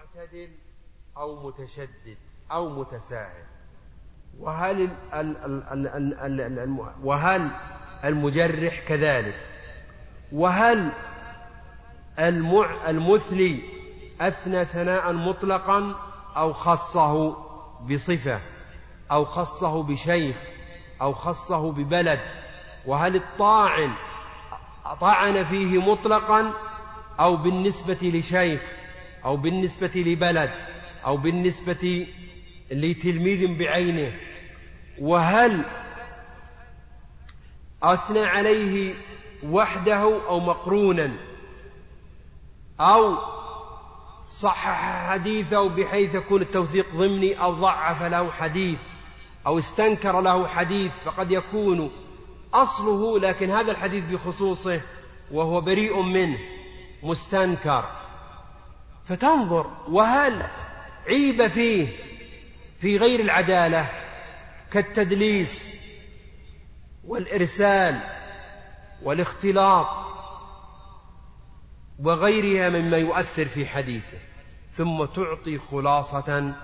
معتدل أو متشدد أو متساهل؟ وهل وهل المجرح كذلك؟ وهل المع المثلي أثنى ثناء مطلقا أو خصه بصفة أو خصه بشيخ أو خصه ببلد؟ وهل الطاعن طعن فيه مطلقا أو بالنسبة لشيخ أو بالنسبة لبلد أو بالنسبة لتلميذ بعينه. وهل أثنى عليه وحده أو مقرونا؟ أو صحح حديثه بحيث يكون التوثيق ضمني أو ضعف له حديث أو استنكر له حديث فقد يكون أصله لكن هذا الحديث بخصوصه وهو بريء منه مستنكر. فتنظر وهل عيب فيه في غير العدالة كالتدليس والإرسال والاختلاط وغيرها مما يؤثر في حديثه ثم تعطي خلاصة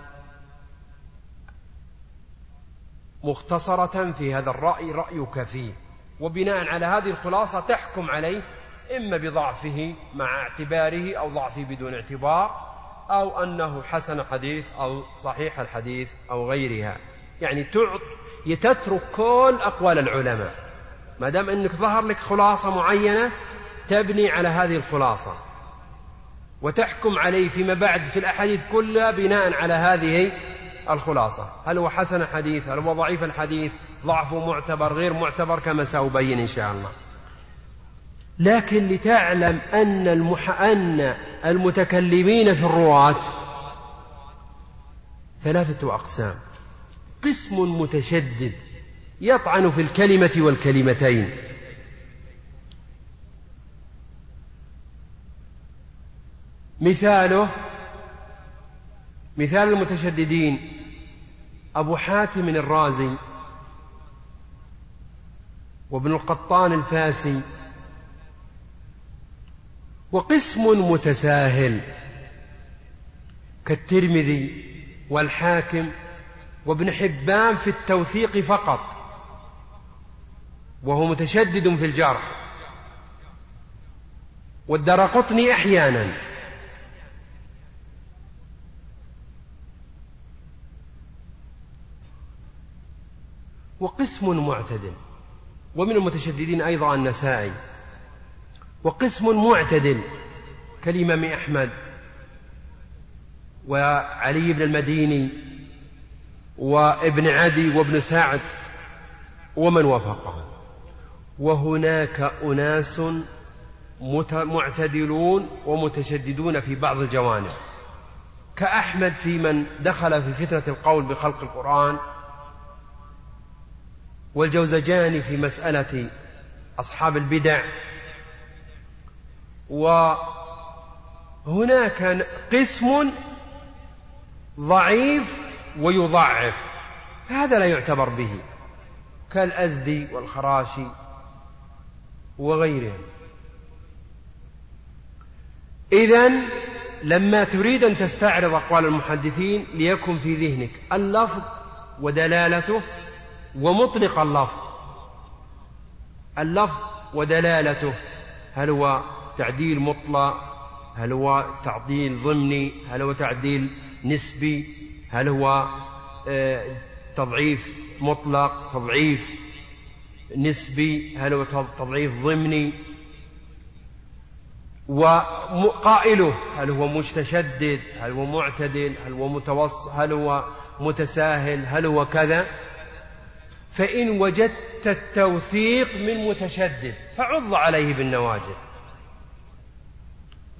مختصرة في هذا الرأي رأيك فيه. وبناء على هذه الخلاصة تحكم عليه إما بضعفه مع اعتباره أو ضعفه بدون اعتبار أو أنه حسن حديث أو صحيح الحديث أو غيرها. يعني تترك كل أقوال العلماء. ما دام أنك ظهر لك خلاصة معينة تبني على هذه الخلاصة. وتحكم عليه فيما بعد في الأحاديث كلها بناء على هذه الخلاصة. هل هو حسن حديث هل هو ضعيف الحديث؟ ضعفه معتبر غير معتبر كما سأبين إن شاء الله. لكن لتعلم أن. أن المتكلمين في الرواة ثلاثة أقسام قسم متشدد يطعن في الكلمة والكلمتين مثاله مثال المتشددين أبو حاتم الرازي وابن القطان الفاسي وقسم متساهل كالترمذي والحاكم وابن حبان في التوثيق فقط وهو متشدد في الجرح. والدرقطني أحيانا. وقسم معتدل. ومن المتشددين أيضا النسائي. وقسم معتدل كالإمام أحمد وعلي بن المديني وابن عدي وابن سعد ومن وافقهم. وهناك أناس معتدلون ومتشددون في بعض الجوانب. كأحمد في من دخل في فتنة القول بخلق القرآن والجوزجاني في مسألة أصحاب البدع وهناك قسم ضعيف ويضعف. هذا لا يعتبر به كالأزدي والخراشي وغيرهم. إذا لما تريد أن تستعرض أقوال المحدثين ليكن في ذهنك اللفظ ودلالته ومطلق اللفظ. اللفظ ودلالته هل هو تعديل مطلق هل هو تعديل ضمني هل هو تعديل نسبي هل هو آه، تضعيف مطلق تضعيف نسبي هل هو تضعيف ضمني؟ وقائله هل هو متشدد هل هو معتدل هل هو متوسط هل هو متساهل هل هو كذا؟ فإن وجدت التوثيق من متشدد فعض عليه بالنواجذ.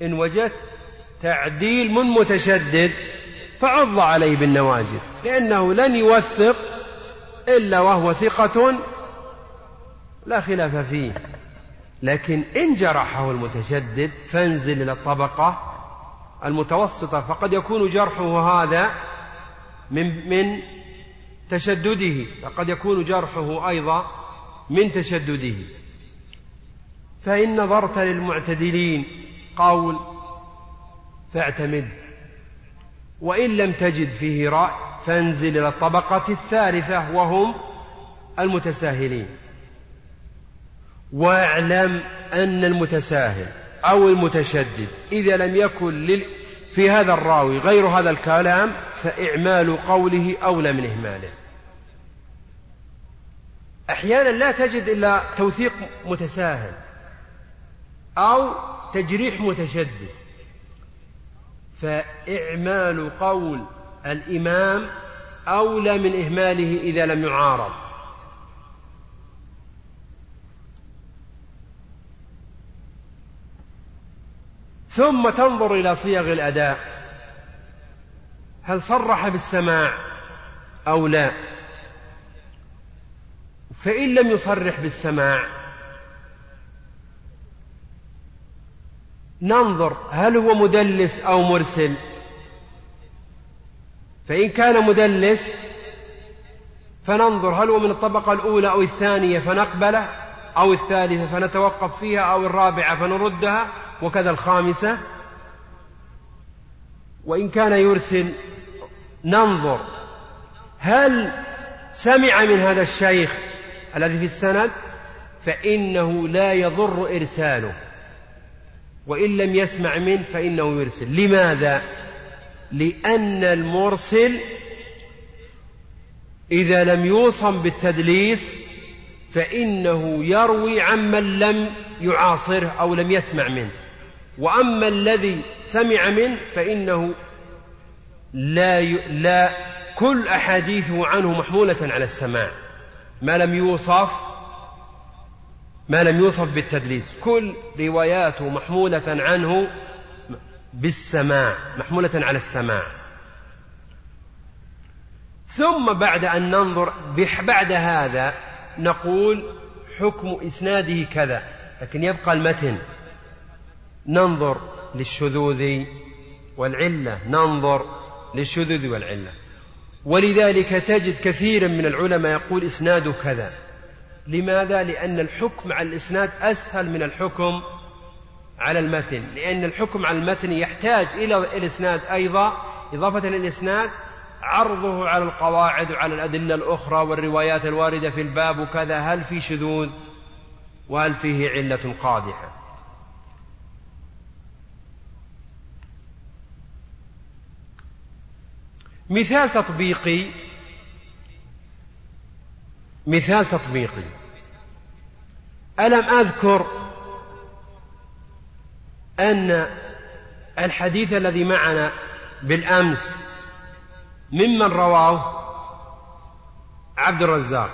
إن وجدت تعديل من متشدد فعض عليه بالنواجذ لأنه لن يوثق إلا وهو ثقة لا خلاف فيه. لكن إن جرحه المتشدد فانزل إلى الطبقة المتوسطة فقد يكون جرحه هذا من من تشدده فقد يكون جرحه أيضا من تشدده. فإن نظرت للمعتدلين قول فاعتمد. وإن لم تجد فيه رأي فانزل إلى الطبقة الثالثة وهم المتساهلين. واعلم أن المتساهل أو المتشدد إذا لم يكن في هذا الراوي غير هذا الكلام فإعمال قوله أولى من إهماله. أحيانا لا تجد إلا توثيق متساهل أو تجريح متشدد فإعمال قول الإمام أولى من إهماله إذا لم يعارض. ثم تنظر إلى صيغ الأداء. هل صرح بالسماع أو لا؟ فإن لم يصرح بالسماع ننظر هل هو مدلس أو مرسل. فإن كان مدلس فننظر هل هو من الطبقة الأولى أو الثانية فنقبله أو الثالثة فنتوقف فيها أو الرابعة فنردها وكذا الخامسة. وإن كان يرسل ننظر هل سمع من هذا الشيخ الذي في السند فإنه لا يضر إرساله. وإن لم يسمع منه فإنه يرسل. لماذا؟ لأن المرسل إذا لم يوصم بالتدليس فإنه يروي عمن لم يعاصره أو لم يسمع منه. وأما الذي سمع منه فإنه لا ي... لا كل أحاديثه عنه محمولة على السماع. ما لم يوصف ما لم يوصف بالتدليس. كل رواياته محمولة عنه بالسماع محمولة على السماع. ثم بعد أن ننظر بعد هذا نقول حكم إسناده كذا لكن يبقى المتن. ننظر للشذوذ والعلة ننظر للشذوذ والعلة. ولذلك تجد كثيرا من العلماء يقول إسناد كذا. لماذا؟ لأن الحكم على الإسناد أسهل من الحكم على المتن. لأن الحكم على المتن يحتاج إلى الإسناد أيضا. إضافة للإسناد عرضه على القواعد وعلى الأدلة الأخرى والروايات الواردة في الباب وكذا. هل في شذوذ؟ وهل فيه علة قادحة؟ مثال تطبيقي مثال تطبيقي ألم أذكر أن الحديث الذي معنا بالأمس ممن رواه عبد الرزاق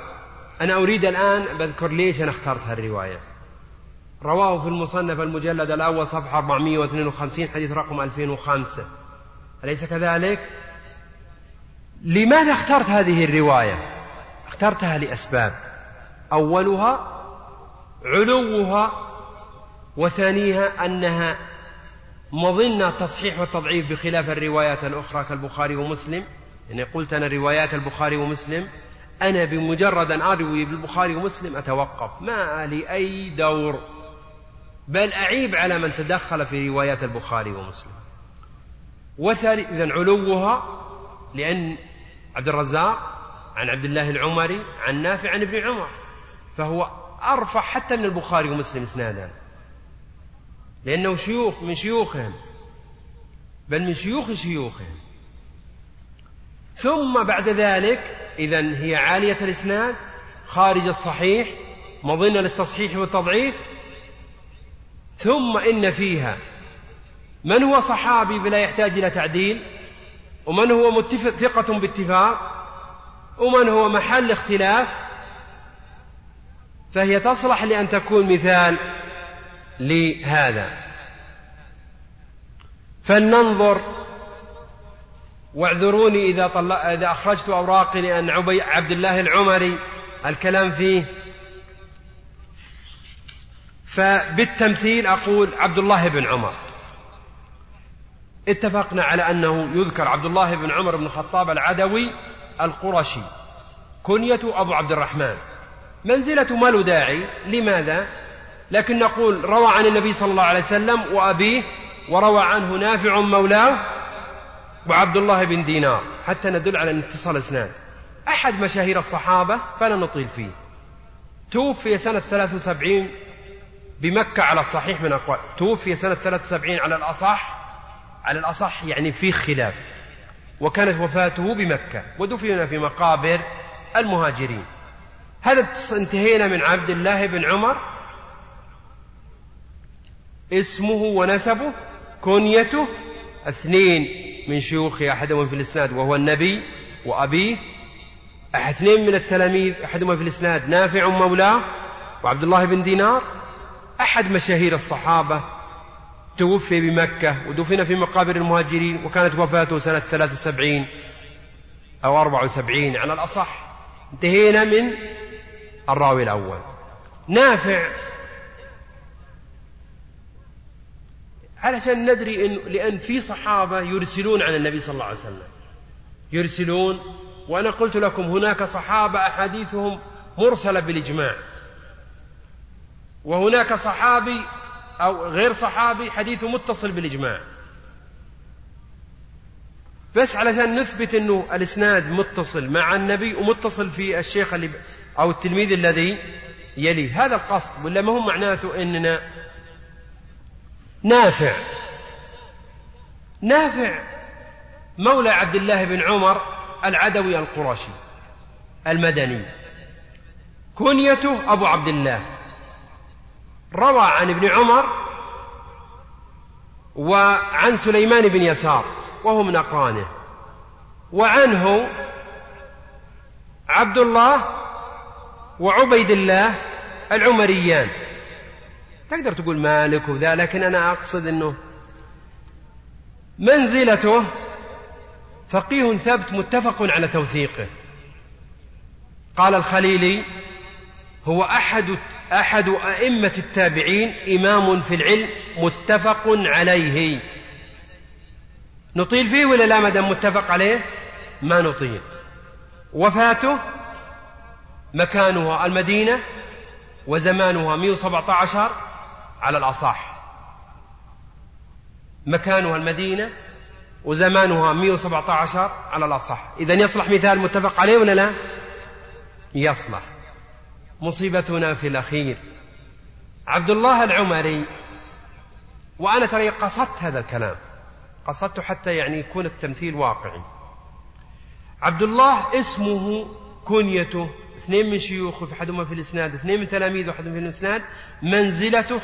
أنا أريد الآن بذكر ليش أنا اخترت هالرواية رواه في المصنف المجلد الأول صفحة 452 حديث رقم 2005 أليس كذلك؟ لماذا اخترت هذه الرواية؟ اخترتها لأسباب. أولها علوها وثانيها أنها مظنة تصحيح والتضعيف بخلاف الروايات الأخرى كالبخاري ومسلم. يعني قلت أنا روايات البخاري ومسلم. أنا بمجرد أن أروي بالبخاري ومسلم أتوقف. ما لي أي دور. بل أعيب على من تدخل في روايات البخاري ومسلم. وثالث إذا علوها لأن عبد الرزاق عن عبد الله العمري عن نافع عن ابن عمر. فهو أرفع حتى من البخاري ومسلم إسنادا. لأنه شيوخ من شيوخهم. بل من شيوخ شيوخهم. ثم بعد ذلك إذا هي عالية الإسناد خارج الصحيح مظنة للتصحيح والتضعيف. ثم إن فيها من هو صحابي بلا يحتاج إلى تعديل ومن هو متفق ثقة باتفاق ومن هو محل اختلاف فهي تصلح لأن تكون مثال لهذا. فلننظر واعذروني إذا, طلع إذا أخرجت أوراقي لأن عبي عبد الله العمري الكلام فيه. فبالتمثيل أقول عبد الله بن عمر. اتفقنا على أنه يذكر عبد الله بن عمر بن الخطاب العدوي القرشي كنية أبو عبد الرحمن. منزلة ما له داعي لماذا؟ لكن نقول روى عن النبي صلى الله عليه وسلم وأبيه وروى عنه نافع مولاه وعبد الله بن دينار. حتى ندل على ان اتصال اسناد أحد مشاهير الصحابة فلا نطيل فيه. توفي سنة 73 بمكة على الصحيح من أقوال. توفي سنة 73 على الأصح على الأصح يعني في خلاف. وكانت وفاته بمكة ودفن في مقابر المهاجرين. هذا انتهينا من عبد الله بن عمر؟ اسمه ونسبه كنيته اثنين من شيوخ أحدهم في الإسناد وهو النبي وأبيه اثنين من التلاميذ أحدهما في الإسناد نافع مولاه وعبد الله بن دينار أحد مشاهير الصحابة توفي بمكة ودفن في مقابر المهاجرين وكانت وفاته سنة 73 أو 74 على الأصح. انتهينا من الراوي الأول. نافع. علشان ندري إن لأن في صحابة يرسلون عن النبي صلى الله عليه وسلم. يرسلون. وأنا قلت لكم هناك صحابة أحاديثهم مرسلة بالإجماع. وهناك صحابي أو غير صحابي حديثه متصل بالإجماع. بس علشان نثبت أنه الإسناد متصل مع النبي ومتصل في الشيخ اللي أو التلميذ الذي يليه هذا القصد ولا ما هو معناته أننا نافع. نافع مولى عبد الله بن عمر العدوي القرشي المدني. كنيته أبو عبد الله. روى عن ابن عمر وعن سليمان بن يسار وهو من أقرانه وعنه عبد الله وعبيد الله العمريان. تقدر تقول مالك وذا لكن أنا أقصد أنه منزلته فقيه ثبت متفق على توثيقه. قال الخليلي هو أحد أحد أئمة التابعين إمام في العلم متفق عليه. نطيل فيه ولا لا مدام متفق عليه؟ ما نطيل. وفاته مكانها المدينة وزمانها 117 على الأصح. مكانها المدينة وزمانها 117 على الأصح. إذا يصلح مثال متفق عليه ولا لا؟ يصلح. مصيبتنا في الأخير. عبد الله العمري وأنا ترى قصدت هذا الكلام. قصدته حتى يعني يكون التمثيل واقعي. عبد الله اسمه كنيته اثنين من شيوخه أحدهما في الإسناد اثنين من تلاميذه أحدهم في الإسناد منزلته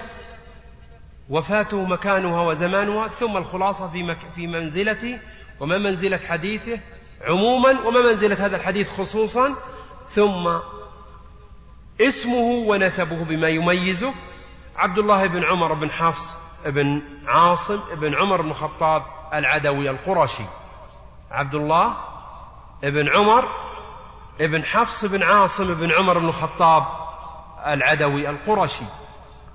وفاته مكانها وزمانها ثم الخلاصة في, مك في منزلته وما منزلة حديثه عموما وما منزلة هذا الحديث خصوصا ثم اسمه ونسبه بما يميزه عبد الله بن عمر بن حفص بن عاصم بن عمر بن الخطاب العدوي القرشي. عبد الله بن عمر بن حفص بن عاصم بن عمر بن الخطاب العدوي القرشي.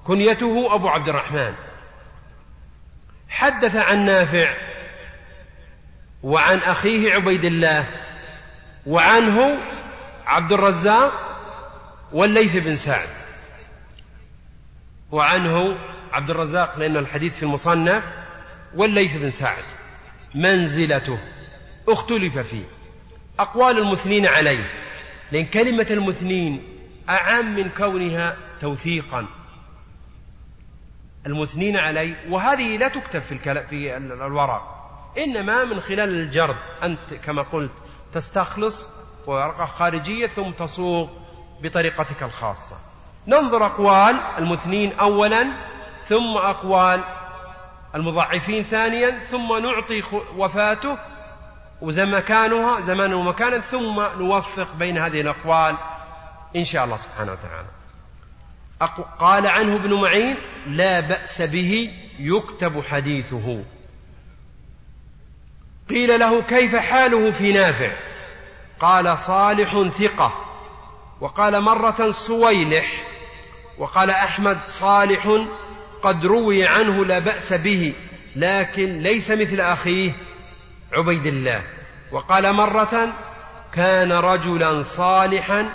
كنيته أبو عبد الرحمن. حدث عن نافع وعن أخيه عبيد الله وعنه عبد الرزاق والليث بن سعد. وعنه عبد الرزاق لأن الحديث في المصنف والليث بن سعد منزلته اختلف فيه. أقوال المثنين عليه لأن كلمة المثنين أعم من كونها توثيقا. المثنين عليه وهذه لا تكتب في في الورق. إنما من خلال الجرد أنت كما قلت تستخلص ورقة خارجية ثم تصوغ بطريقتك الخاصة. ننظر أقوال المثنين أولا ثم أقوال المضعفين ثانيا ثم نعطي وفاته ومكانها زمانا ومكانا ثم نوفق بين هذه الأقوال إن شاء الله سبحانه وتعالى. قال عنه ابن معين لا بأس به يكتب حديثه. قيل له كيف حاله في نافع؟ قال صالح ثقة. وقال مرة سويلح وقال أحمد صالح قد روي عنه لا بأس به لكن ليس مثل أخيه عبيد الله. وقال مرة كان رجلا صالحا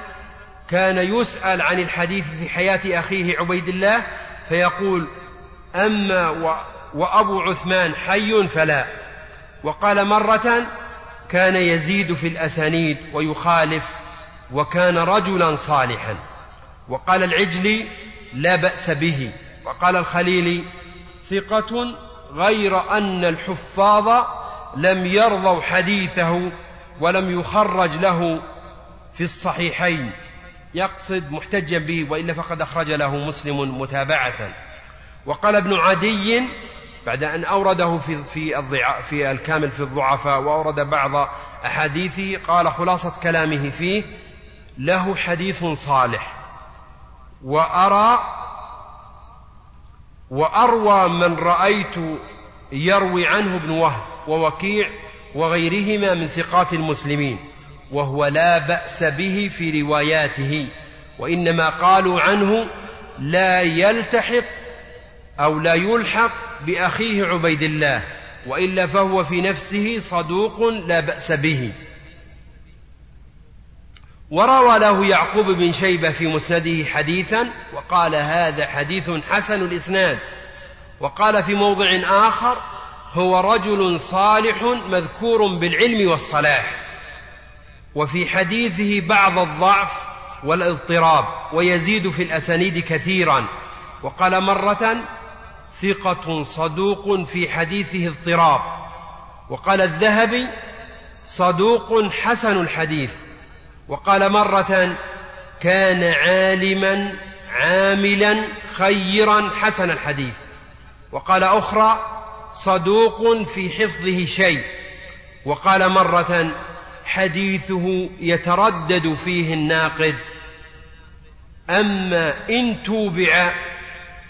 كان يسأل عن الحديث في حياة أخيه عبيد الله فيقول أما وأبو عثمان حي فلا. وقال مرة كان يزيد في الأسانيد ويخالف وكان رجلا صالحا. وقال العجلي لا بأس به. وقال الخليلي ثقة غير أن الحفاظ لم يرضوا حديثه ولم يخرج له في الصحيحين. يقصد محتجا به وإلا فقد أخرج له مسلم متابعة. وقال ابن عدي بعد أن أورده في في في الكامل في الضعفاء وأورد بعض أحاديثه قال خلاصة كلامه فيه له حديث صالح. وأرى وأروى من رأيت يروي عنه ابن وهب ووكيع وغيرهما من ثقات المسلمين وهو لا بأس به في رواياته وإنما قالوا عنه لا يلتحق أو لا يلحق بأخيه عبيد الله وإلا فهو في نفسه صدوق لا بأس به. وروى له يعقوب بن شيبة في مسنده حديثا وقال هذا حديث حسن الإسناد. وقال في موضع آخر هو رجل صالح مذكور بالعلم والصلاح. وفي حديثه بعض الضعف والاضطراب ويزيد في الأسانيد كثيرا. وقال مرة ثقة صدوق في حديثه اضطراب. وقال الذهبي صدوق حسن الحديث. وقال مرة كان عالما عاملا خيرا حسن الحديث. وقال أخرى صدوق في حفظه شيء. وقال مرة حديثه يتردد فيه الناقد. أما إن توبع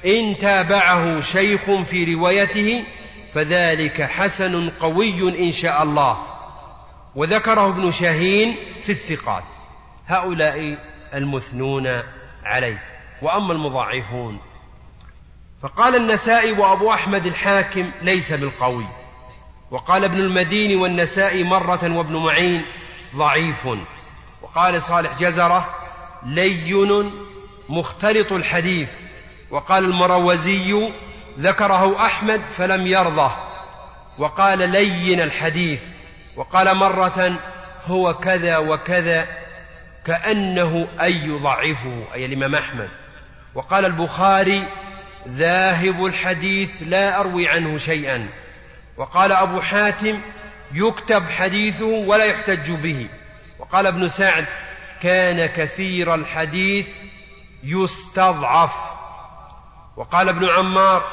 إن تابعه شيخ في روايته فذلك حسن قوي إن شاء الله. وذكره ابن شاهين في الثقات. هؤلاء المثنون عليه وأما المضاعفون. فقال النسائي وأبو أحمد الحاكم ليس بالقوي. وقال ابن المديني والنسائي مرة وابن معين ضعيف. وقال صالح جزرة لين مختلط الحديث. وقال المروزي ذكره أحمد فلم يرضه. وقال لين الحديث. وقال مرة هو كذا وكذا كأنه أي يضعفه أي الإمام أحمد. وقال البخاري ذاهب الحديث لا أروي عنه شيئا. وقال أبو حاتم يكتب حديثه ولا يحتج به. وقال ابن سعد كان كثير الحديث يستضعف. وقال ابن عمار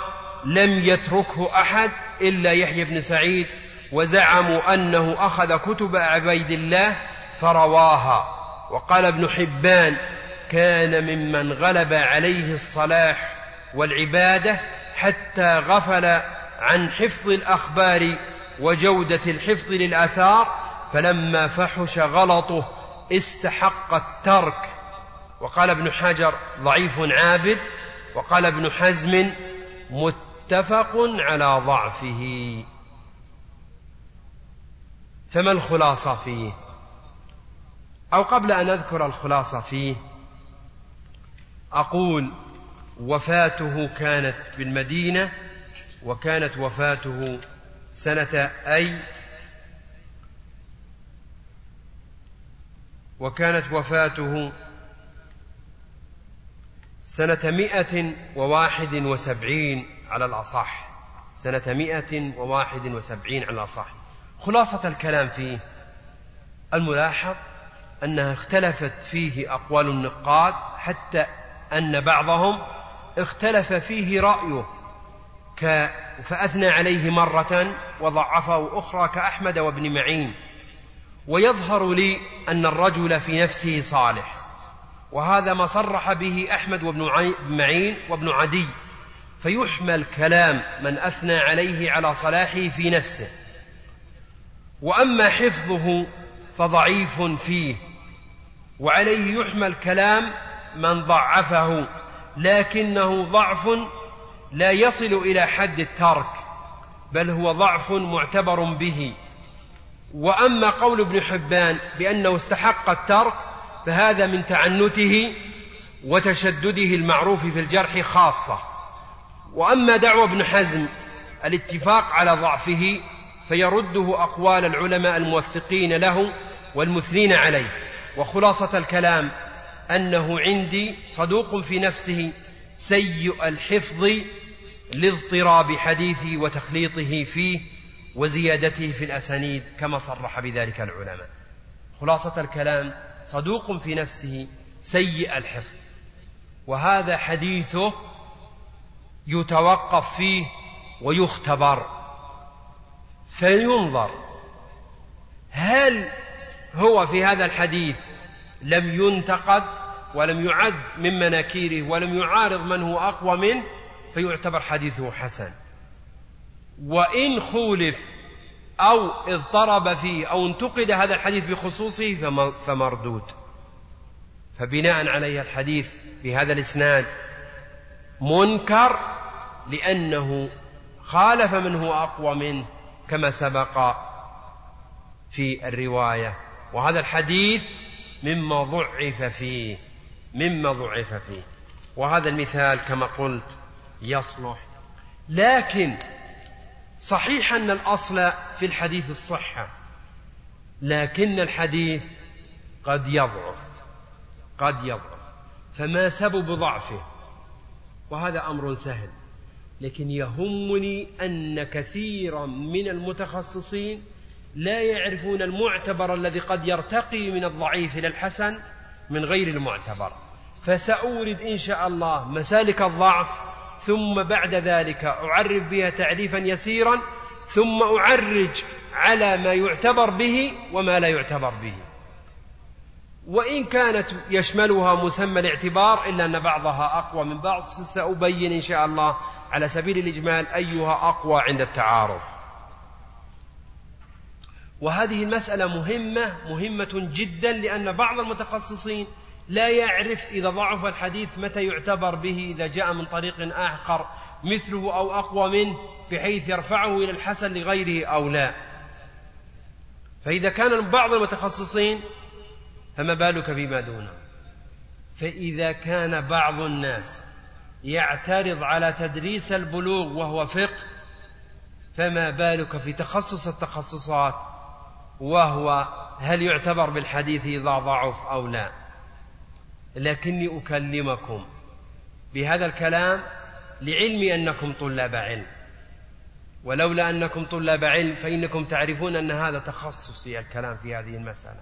لم يتركه أحد إلا يحيى بن سعيد وزعموا أنه أخذ كتب عبيد الله فرواها. وقال ابن حبان كان ممن غلب عليه الصلاح والعبادة حتى غفل عن حفظ الأخبار وجودة الحفظ للآثار فلما فحش غلطه استحق الترك. وقال ابن حجر ضعيف عابد وقال ابن حزم متفق على ضعفه. فما الخلاصة فيه؟ أو قبل أن أذكر الخلاصة فيه أقول وفاته كانت بالمدينة وكانت وفاته سنة أي وكانت وفاته سنة مئة وواحد وسبعين على الأصح. سنة مئة وواحد وسبعين على الأصح. خلاصة الكلام فيه. الملاحظ أنها اختلفت فيه أقوال النقاد حتى أن بعضهم اختلف فيه رأيه ك فأثنى عليه مرة وضعفه أخرى كأحمد وابن معين. ويظهر لي أن الرجل في نفسه صالح وهذا ما صرح به أحمد وابن معين وابن عدي. فيحمل كلام من أثنى عليه على صلاحه في نفسه. وأما حفظه فضعيف فيه وعليه يحمل كلام من ضعفه لكنه ضعف لا يصل إلى حد الترك بل هو ضعف معتبر به. وأما قول ابن حبان بأنه استحق الترك فهذا من تعنته وتشدده المعروف في الجرح خاصة. وأما دعوى ابن حزم الاتفاق على ضعفه فيرده أقوال العلماء الموثقين له والمثنين عليه. وخلاصة الكلام أنه عندي صدوق في نفسه سيء الحفظ لاضطراب حديثه وتخليطه فيه وزيادته في الأسانيد كما صرح بذلك العلماء. خلاصة الكلام صدوق في نفسه سيء الحفظ. وهذا حديثه يتوقف فيه ويختبر. فينظر هل هو في هذا الحديث لم ينتقد ولم يعد من مناكيره ولم يعارض من هو أقوى منه فيعتبر حديثه حسن. وإن خولف أو اضطرب فيه أو انتقد هذا الحديث بخصوصه فمردود. فبناء عليه الحديث بهذا الإسناد منكر لأنه خالف من هو أقوى منه. كما سبق في الرواية. وهذا الحديث مما ضعف فيه مما ضعف فيه. وهذا المثال كما قلت يصلح. لكن صحيح أن الأصل في الحديث الصحة لكن الحديث قد يضعف قد يضعف. فما سبب ضعفه؟ وهذا أمر سهل. لكن يهمني أن كثيرا من المتخصصين لا يعرفون المعتبر الذي قد يرتقي من الضعيف إلى الحسن من غير المعتبر. فسأورد إن شاء الله مسالك الضعف ثم بعد ذلك أعرف بها تعريفا يسيرا ثم أعرج على ما يعتبر به وما لا يعتبر به. وإن كانت يشملها مسمى الاعتبار إلا أن بعضها أقوى من بعض سأبين إن شاء الله على سبيل الإجمال أيها أقوى عند التعارض. وهذه المسألة مهمة مهمة جدا لأن بعض المتخصصين لا يعرف إذا ضعف الحديث متى يعتبر به إذا جاء من طريق آخر مثله أو أقوى منه بحيث يرفعه إلى الحسن لغيره أو لا. فإذا كان بعض المتخصصين فما بالك بما دونه؟ فإذا كان بعض الناس يعترض على تدريس البلوغ وهو فقه فما بالك في تخصص التخصصات؟ وهو هل يعتبر بالحديث إذا ضعف أو لا؟ لكني أكلمكم بهذا الكلام لعلمي أنكم طلاب علم. ولولا أنكم طلاب علم فإنكم تعرفون أن هذا تخصصي الكلام في هذه المسألة.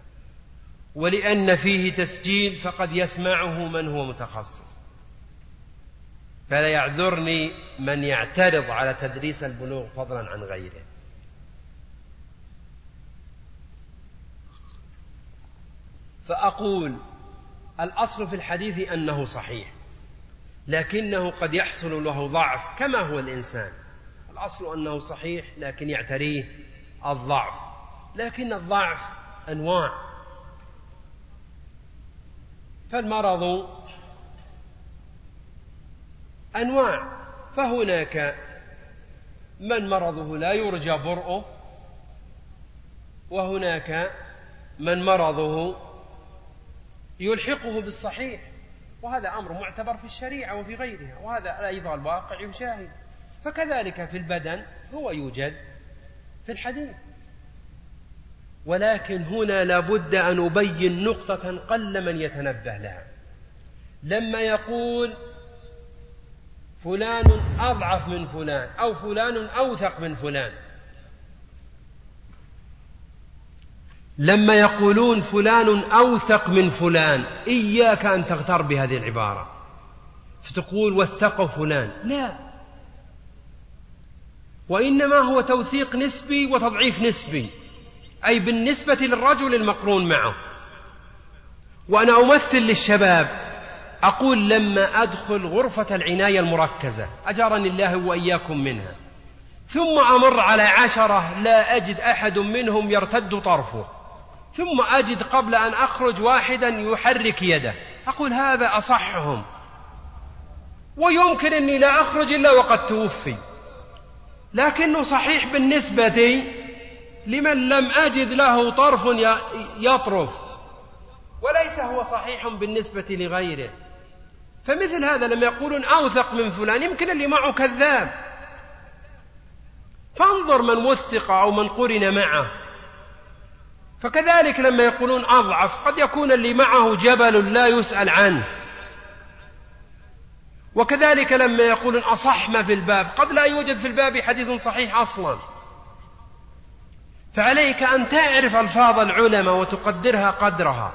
ولأن فيه تسجيل فقد يسمعه من هو متخصص. فلا يعذرني من يعترض على تدريس البلوغ فضلا عن غيره. فأقول الأصل في الحديث أنه صحيح لكنه قد يحصل له ضعف كما هو الإنسان. الأصل أنه صحيح لكن يعتريه الضعف. لكن الضعف أنواع. فالمرض أنواع. فهناك من مرضه لا يرجى برؤه وهناك من مرضه يلحقه بالصحيح وهذا أمر معتبر في الشريعة وفي غيرها وهذا أيضا الواقع يشاهد فكذلك في البدن هو يوجد في الحديث. ولكن هنا لابد أن أبين نقطة قل من يتنبه لها. لما يقول فلان أضعف من فلان أو فلان أوثق من فلان. لما يقولون فلان أوثق من فلان إياك أن تغتر بهذه العبارة. فتقول وثقه فلان. لا. وإنما هو توثيق نسبي وتضعيف نسبي. أي بالنسبة للرجل المقرون معه. وأنا أمثل للشباب. أقول لما أدخل غرفة العناية المركزة أجرني الله وإياكم منها. ثم أمر على عشرة لا أجد أحد منهم يرتد طرفه. ثم أجد قبل أن أخرج واحدا يحرك يده. أقول هذا أصحهم. ويمكن أني لا أخرج إلا وقد توفي. لكنه صحيح بالنسبة لمن لم أجد له طرف يطرف. وليس هو صحيح بالنسبة لغيره. فمثل هذا لما يقولون أوثق من فلان يمكن اللي معه كذاب. فانظر من وثق أو من قرن معه. فكذلك لما يقولون أضعف قد يكون اللي معه جبل لا يسأل عنه. وكذلك لما يقولون أصح ما في الباب قد لا يوجد في الباب حديث صحيح أصلا. فعليك أن تعرف ألفاظ العلماء وتقدرها قدرها.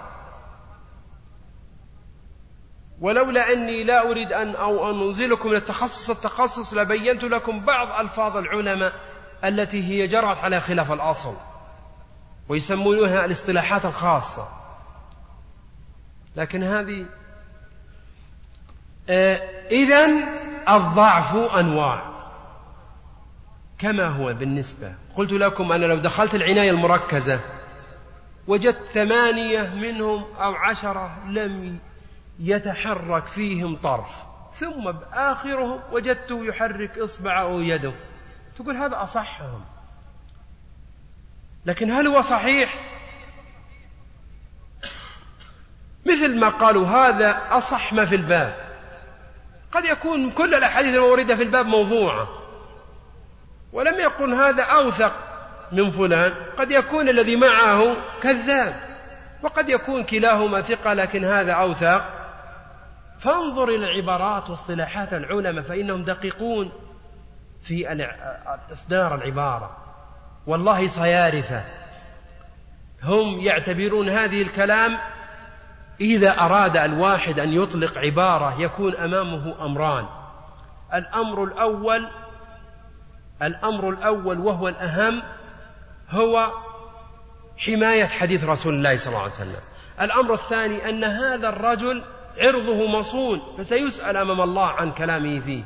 ولولا أني لا أريد أن أو أنزلكم من التخصص التخصص لبينت لكم بعض ألفاظ العلماء التي هي جرت على خلاف الأصل ويسمونها الاصطلاحات الخاصة. لكن هذه آه إذا الضعف أنواع كما هو بالنسبة. قلت لكم أنا لو دخلت العناية المركزة وجدت ثمانية منهم أو عشرة لم يتحرك فيهم طرف ثم بآخرهم وجدته يحرك إصبعه أو يده. تقول هذا أصحهم. لكن هل هو صحيح؟ مثل ما قالوا هذا أصح ما في الباب. قد يكون كل الأحاديث الموردة في الباب موضوعة. ولم يقل هذا أوثق من فلان. قد يكون الذي معه كذاب. وقد يكون كلاهما ثقة لكن هذا أوثق. فانظر إلى العبارات واصطلاحات العلماء فإنهم دقيقون في إصدار العبارة. والله صيارفة هم يعتبرون هذه الكلام إذا أراد الواحد أن يطلق عبارة يكون أمامه أمران. الأمر الأول الأمر الأول وهو الأهم هو حماية حديث رسول الله صلى الله عليه وسلم. الأمر الثاني أن هذا الرجل عرضه مصون فسيسأل أمام الله عن كلامه فيه.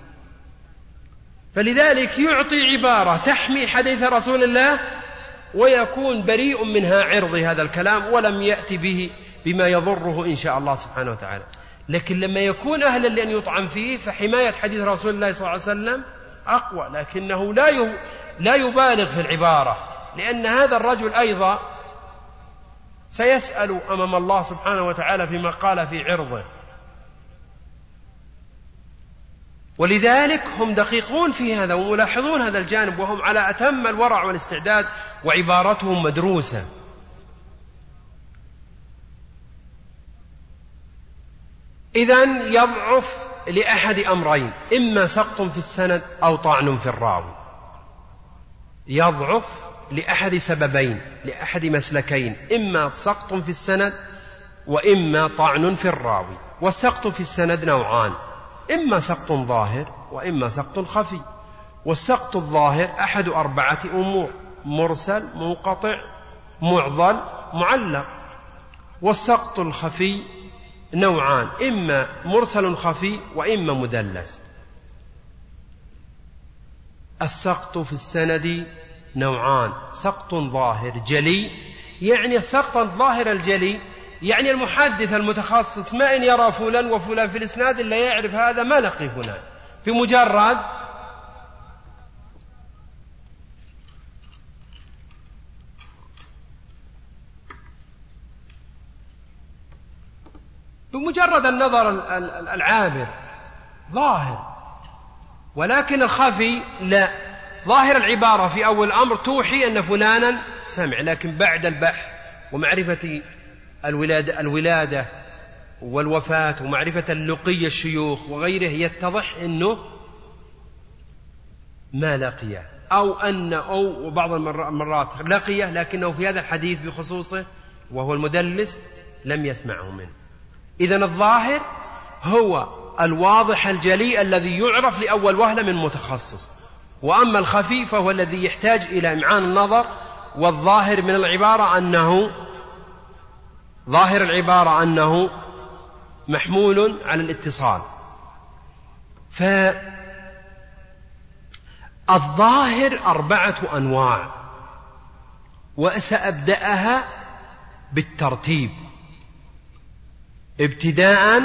فلذلك يعطي عبارة تحمي حديث رسول الله ويكون بريء منها عرض هذا الكلام ولم يأتي به بما يضره إن شاء الله سبحانه وتعالى. لكن لما يكون أهلا لأن يطعن فيه فحماية حديث رسول الله صلى الله عليه وسلم أقوى لكنه لا لا يبالغ في العبارة. لأن هذا الرجل أيضا سيسأل أمام الله سبحانه وتعالى فيما قال في عرضه. ولذلك هم دقيقون في هذا وملاحظون هذا الجانب وهم على أتم الورع والاستعداد وعبارتهم مدروسة. إذا يضعف لأحد أمرين إما سقط في السند أو طعن في الراوي يضعف لأحد سببين لأحد مسلكين إما سقط في السند وإما طعن في الراوي والسقط في السند نوعان. إما سقط ظاهر وإما سقط خفي والسقط الظاهر أحد أربعة أمور مرسل منقطع معضل معلق والسقط الخفي نوعان إما مرسل خفي وإما مدلس. السقط في السند نوعان سقط ظاهر جلي يعني السقط الظاهر الجلي يعني المحدث المتخصص ما إن يرى فلان وفلان في الإسناد إلا يعرف هذا ما لقي فلان. بمجرد بمجرد النظر العابر ظاهر. ولكن الخفي لا. ظاهر العبارة في أول الأمر توحي أن فلانا سمع لكن بعد البحث ومعرفة الولادة, الولادة والوفاة ومعرفة اللقي الشيوخ وغيره يتضح أنه ما لقيه أو أن أو بعض المرات لقيه لكنه في هذا الحديث بخصوصه وهو المدلس لم يسمعه منه. إذا الظاهر هو الواضح الجلي الذي يعرف لأول وهلة من متخصص. وأما الخفي فهو الذي يحتاج إلى إمعان النظر والظاهر من العبارة أنه ظاهر العبارة أنه محمول على الاتصال. فالظاهر أربعة أنواع وسأبدأها بالترتيب. ابتداء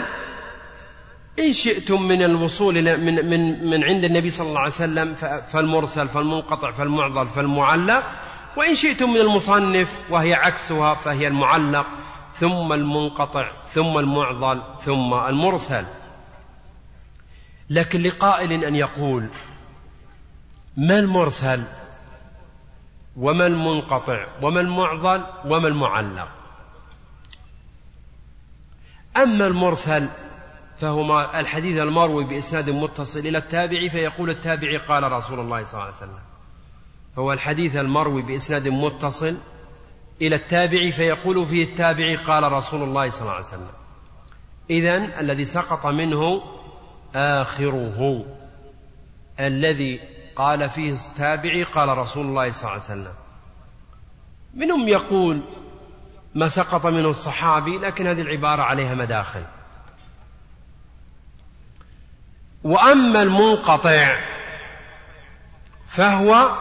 إن شئتم من الوصول إلى من من من عند النبي صلى الله عليه وسلم فالمرسل فالمنقطع فالمعضل فالمعلق. وإن شئتم من المصنف وهي عكسها فهي المعلق. ثم المنقطع ثم المعضل ثم المرسل. لكن لقائل أن يقول ما المرسل؟ وما المنقطع؟ وما المعضل؟ وما المعلق؟ أما المرسل فهو الحديث المروي بإسناد متصل إلى التابع فيقول التابعي قال رسول الله صلى الله عليه وسلم. هو الحديث المروي بإسناد متصل إلى التابع فيقول فيه التابعي قال رسول الله صلى الله عليه وسلم. إذن الذي سقط منه آخره. الذي قال فيه التابعي قال رسول الله صلى الله عليه وسلم. منهم يقول ما سقط منه الصحابي لكن هذه العبارة عليها مداخل. وأما المنقطع فهو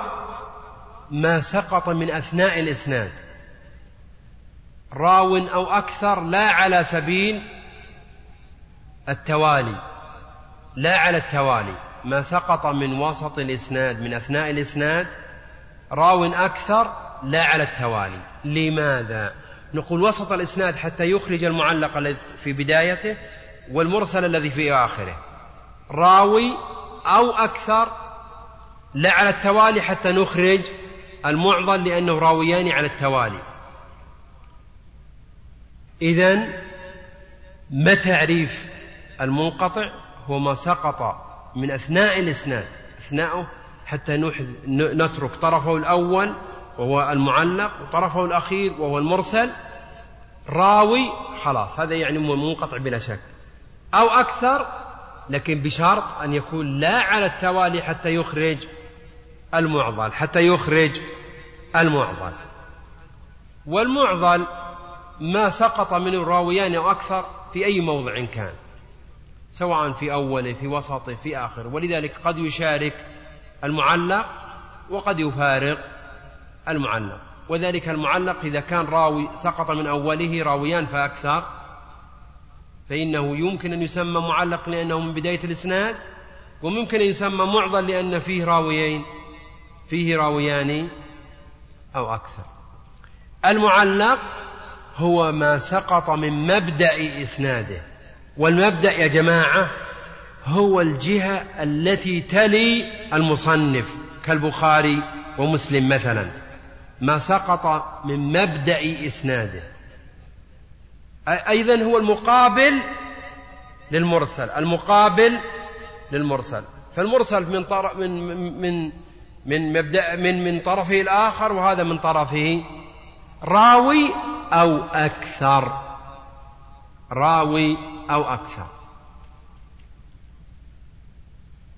ما سقط من أثناء الإسناد. راو أو أكثر لا على سبيل التوالي لا على التوالي. ما سقط من وسط الإسناد من أثناء الإسناد راو أكثر لا على التوالي. لماذا؟ نقول وسط الإسناد حتى يخرج المعلق الذي في بدايته والمرسل الذي في آخره. راوي أو أكثر لا على التوالي حتى نخرج المعضل لأنه راويان على التوالي. إذا ما تعريف المنقطع هو ما سقط من أثناء الإسناد أثناءه حتى نترك طرفه الأول وهو المعلق وطرفه الأخير وهو المرسل راوي خلاص هذا يعني منقطع بلا شك. أو أكثر لكن بشرط أن يكون لا على التوالي حتى يخرج المعضل حتى يخرج المعضل. والمعضل ما سقط منه الراويان أو أكثر في أي موضع كان سواء في أوله في وسطه في آخره ولذلك قد يشارك المعلق وقد يفارق المعلق. وذلك المعلق إذا كان راوي سقط من أوله راويان فأكثر فإنه يمكن أن يسمى معلق لأنه من بداية الإسناد وممكن أن يسمى معضل لأن فيه راويين فيه راويان أو أكثر. المعلق هو ما سقط من مبدأ إسناده. والمبدأ يا جماعة هو الجهة التي تلي المصنف كالبخاري ومسلم مثلا. ما سقط من مبدأ إسناده. أيضا هو المقابل للمرسل. المقابل للمرسل. فالمرسل من طرف من من من مبدأ من من طرفه الآخر وهذا من طرفه راوي أو أكثر. راوي أو أكثر.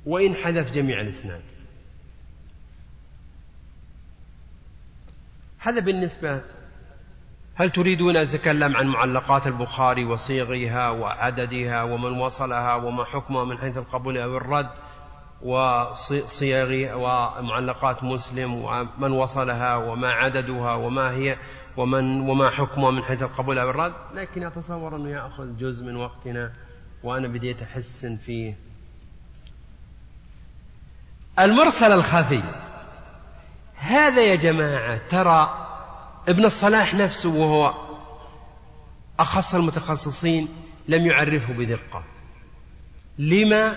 وإن حذف جميع الإسناد. هذا بالنسبة هل تريدون أن أتكلم عن معلقات البخاري وصيغها وعددها ومن وصلها وما حكمها من حيث القبول أو الرد وصيغ ومعلقات مسلم ومن وصلها وما عددها وما هي؟ ومن وما حكمها من حيث القبول أو الرد لكن أتصور أنه يأخذ جزء من وقتنا وأنا بديت أحسن فيه. المرسل الخفي. هذا يا جماعة ترى ابن الصلاح نفسه وهو أخص المتخصصين لم يعرفه بدقة. لما؟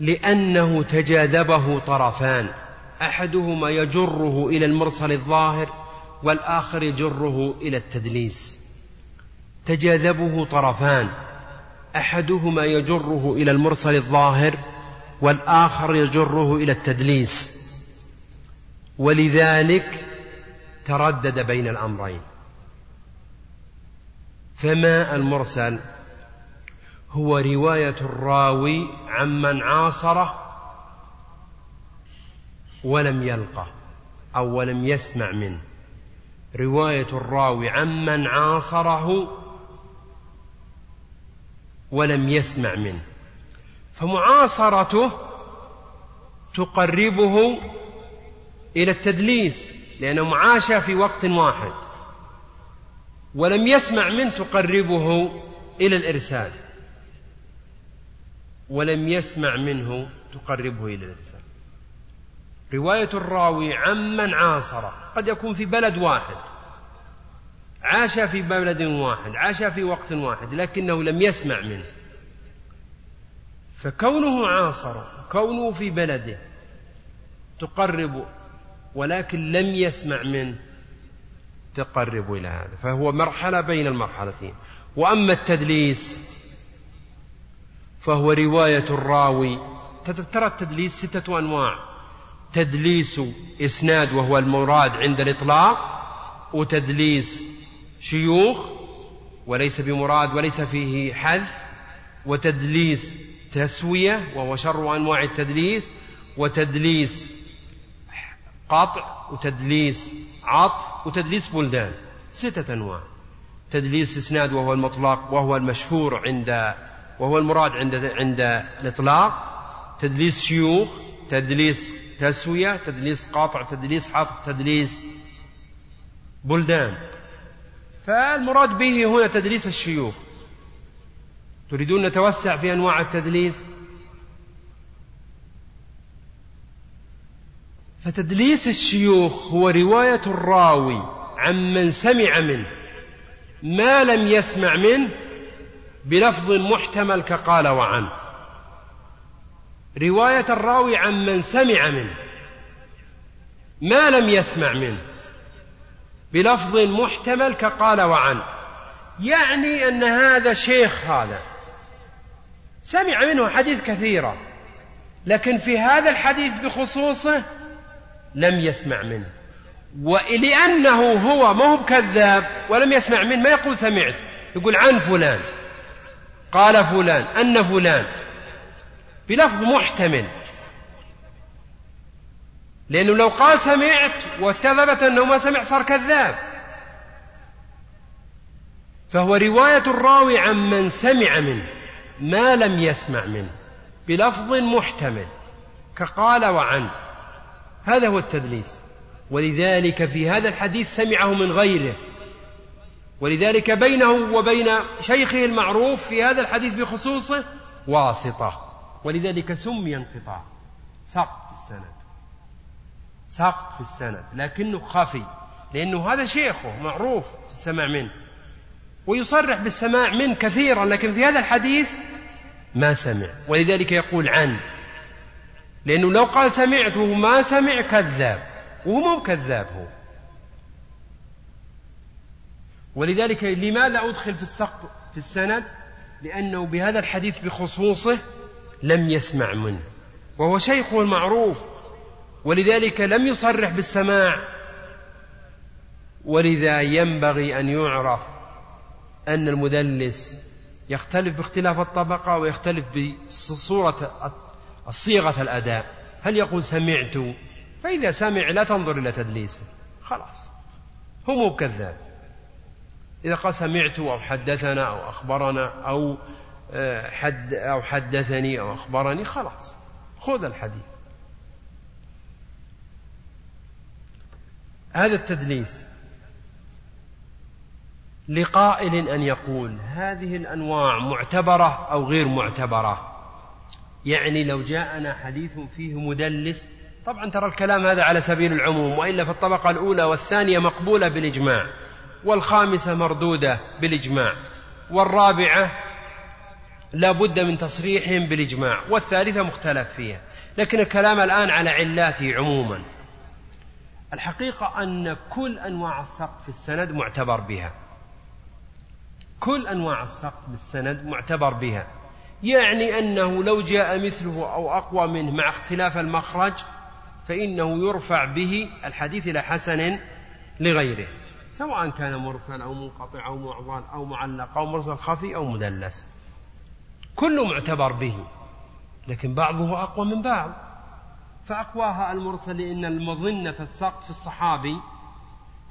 لأنه تجاذبه طرفان. أحدهما يجره إلى المرسل الظاهر والآخر يجره إلى التدليس. تجاذبه طرفان. أحدهما يجره إلى المرسل الظاهر والآخر يجره إلى التدليس. ولذلك تردد بين الأمرين. فما المرسل؟ هو رواية الراوي عمن عاصره ولم يلقه أو ولم يسمع منه. رواية الراوي عمن عاصره ولم يسمع منه. فمعاصرته تقربه إلى التدليس لأنه معاش في وقت واحد. ولم يسمع منه تقربه إلى الإرسال. ولم يسمع منه تقربه إلى الإرسال. رواية الراوي عمن عاصره قد يكون في بلد واحد. عاش في بلد واحد عاش في وقت واحد لكنه لم يسمع منه. فكونه عاصر كونه في بلده تقرب ولكن لم يسمع منه تقرب إلى هذا. فهو مرحلة بين المرحلتين. وأما التدليس فهو رواية الراوي. ترى التدليس ستة أنواع. تدليس إسناد وهو المراد عند الإطلاق وتدليس شيوخ وليس بمراد وليس فيه حذف وتدليس تسوية وهو شر أنواع التدليس وتدليس قطع وتدليس عطف وتدليس بلدان ستة أنواع. تدليس إسناد وهو المطلق وهو المشهور عند وهو المراد عند عند الإطلاق. تدليس شيوخ تدليس تسوية تدليس قاطع تدليس عطف تدليس بلدان. فالمراد به هنا تدليس الشيوخ. تريدون نتوسع في أنواع التدليس؟ فتدليس الشيوخ هو رواية الراوي عمن سمع منه ما لم يسمع منه بلفظ محتمل كقال وعن. رواية الراوي عمن سمع منه ما لم يسمع منه بلفظ محتمل كقال وعن. يعني أن هذا شيخ هذا سمع منه حديث كثيرة لكن في هذا الحديث بخصوصه لم يسمع منه. ولأنه هو ما هو بكذاب ولم يسمع منه ما يقول سمعت يقول عن فلان قال فلان أن فلان. بلفظ محتمل. لأنه لو قال سمعت واتذبت أنه ما سمع صار كذاب. فهو رواية الراوي عمن سمع منه ما لم يسمع منه بلفظ محتمل كقال وعن. هذا هو التدليس. ولذلك في هذا الحديث سمعه من غيره. ولذلك بينه وبين شيخه المعروف في هذا الحديث بخصوصه واسطة. ولذلك سمي انقطاع. سقط في السند. سقط في السند. لكنه خفي. لأنه هذا شيخه معروف في السماع منه. ويصرح بالسماع منه كثيرا لكن في هذا الحديث ما سمع. ولذلك يقول عن. لأنه لو قال سمعت وهو ما سمع كذاب. وهو مو كذاب هو. ولذلك لماذا أدخل في السقط في السند؟ لأنه بهذا الحديث بخصوصه لم يسمع منه. وهو شيخه المعروف ولذلك لم يصرح بالسماع. ولذا ينبغي أن يعرف أن المدلس يختلف باختلاف الطبقة ويختلف بصورة الصيغة الأداء. هل يقول سمعت؟ فإذا سمع لا تنظر إلى تدليسه. خلاص. هو مو كذاب. إذا قال سمعت أو حدثنا أو أخبرنا أو حد أو حدثني أو أخبرني خلاص. خذ الحديث. هذا التدليس. لقائل أن يقول هذه الأنواع معتبرة أو غير معتبرة. يعني لو جاءنا حديث فيه مدلس طبعا ترى الكلام هذا على سبيل العموم وإلا في الطبقة الأولى والثانية مقبولة بالإجماع والخامسة مردودة بالإجماع والرابعة لا بد من تصريحهم بالإجماع والثالثة مختلف فيها لكن الكلام الآن على علاته عموما. الحقيقة أن كل أنواع السقط في السند معتبر بها. كل أنواع السقط بالسند معتبر بها. يعني أنه لو جاء مثله أو أقوى منه مع اختلاف المخرج فإنه يرفع به الحديث إلى حسن لغيره سواء كان مرسل أو منقطع أو معضل أو معلق أو مرسل خفي أو مدلس. كل معتبر به لكن بعضه أقوى من بعض. فأقواها المرسل لأن المظنة السقط في الصحابي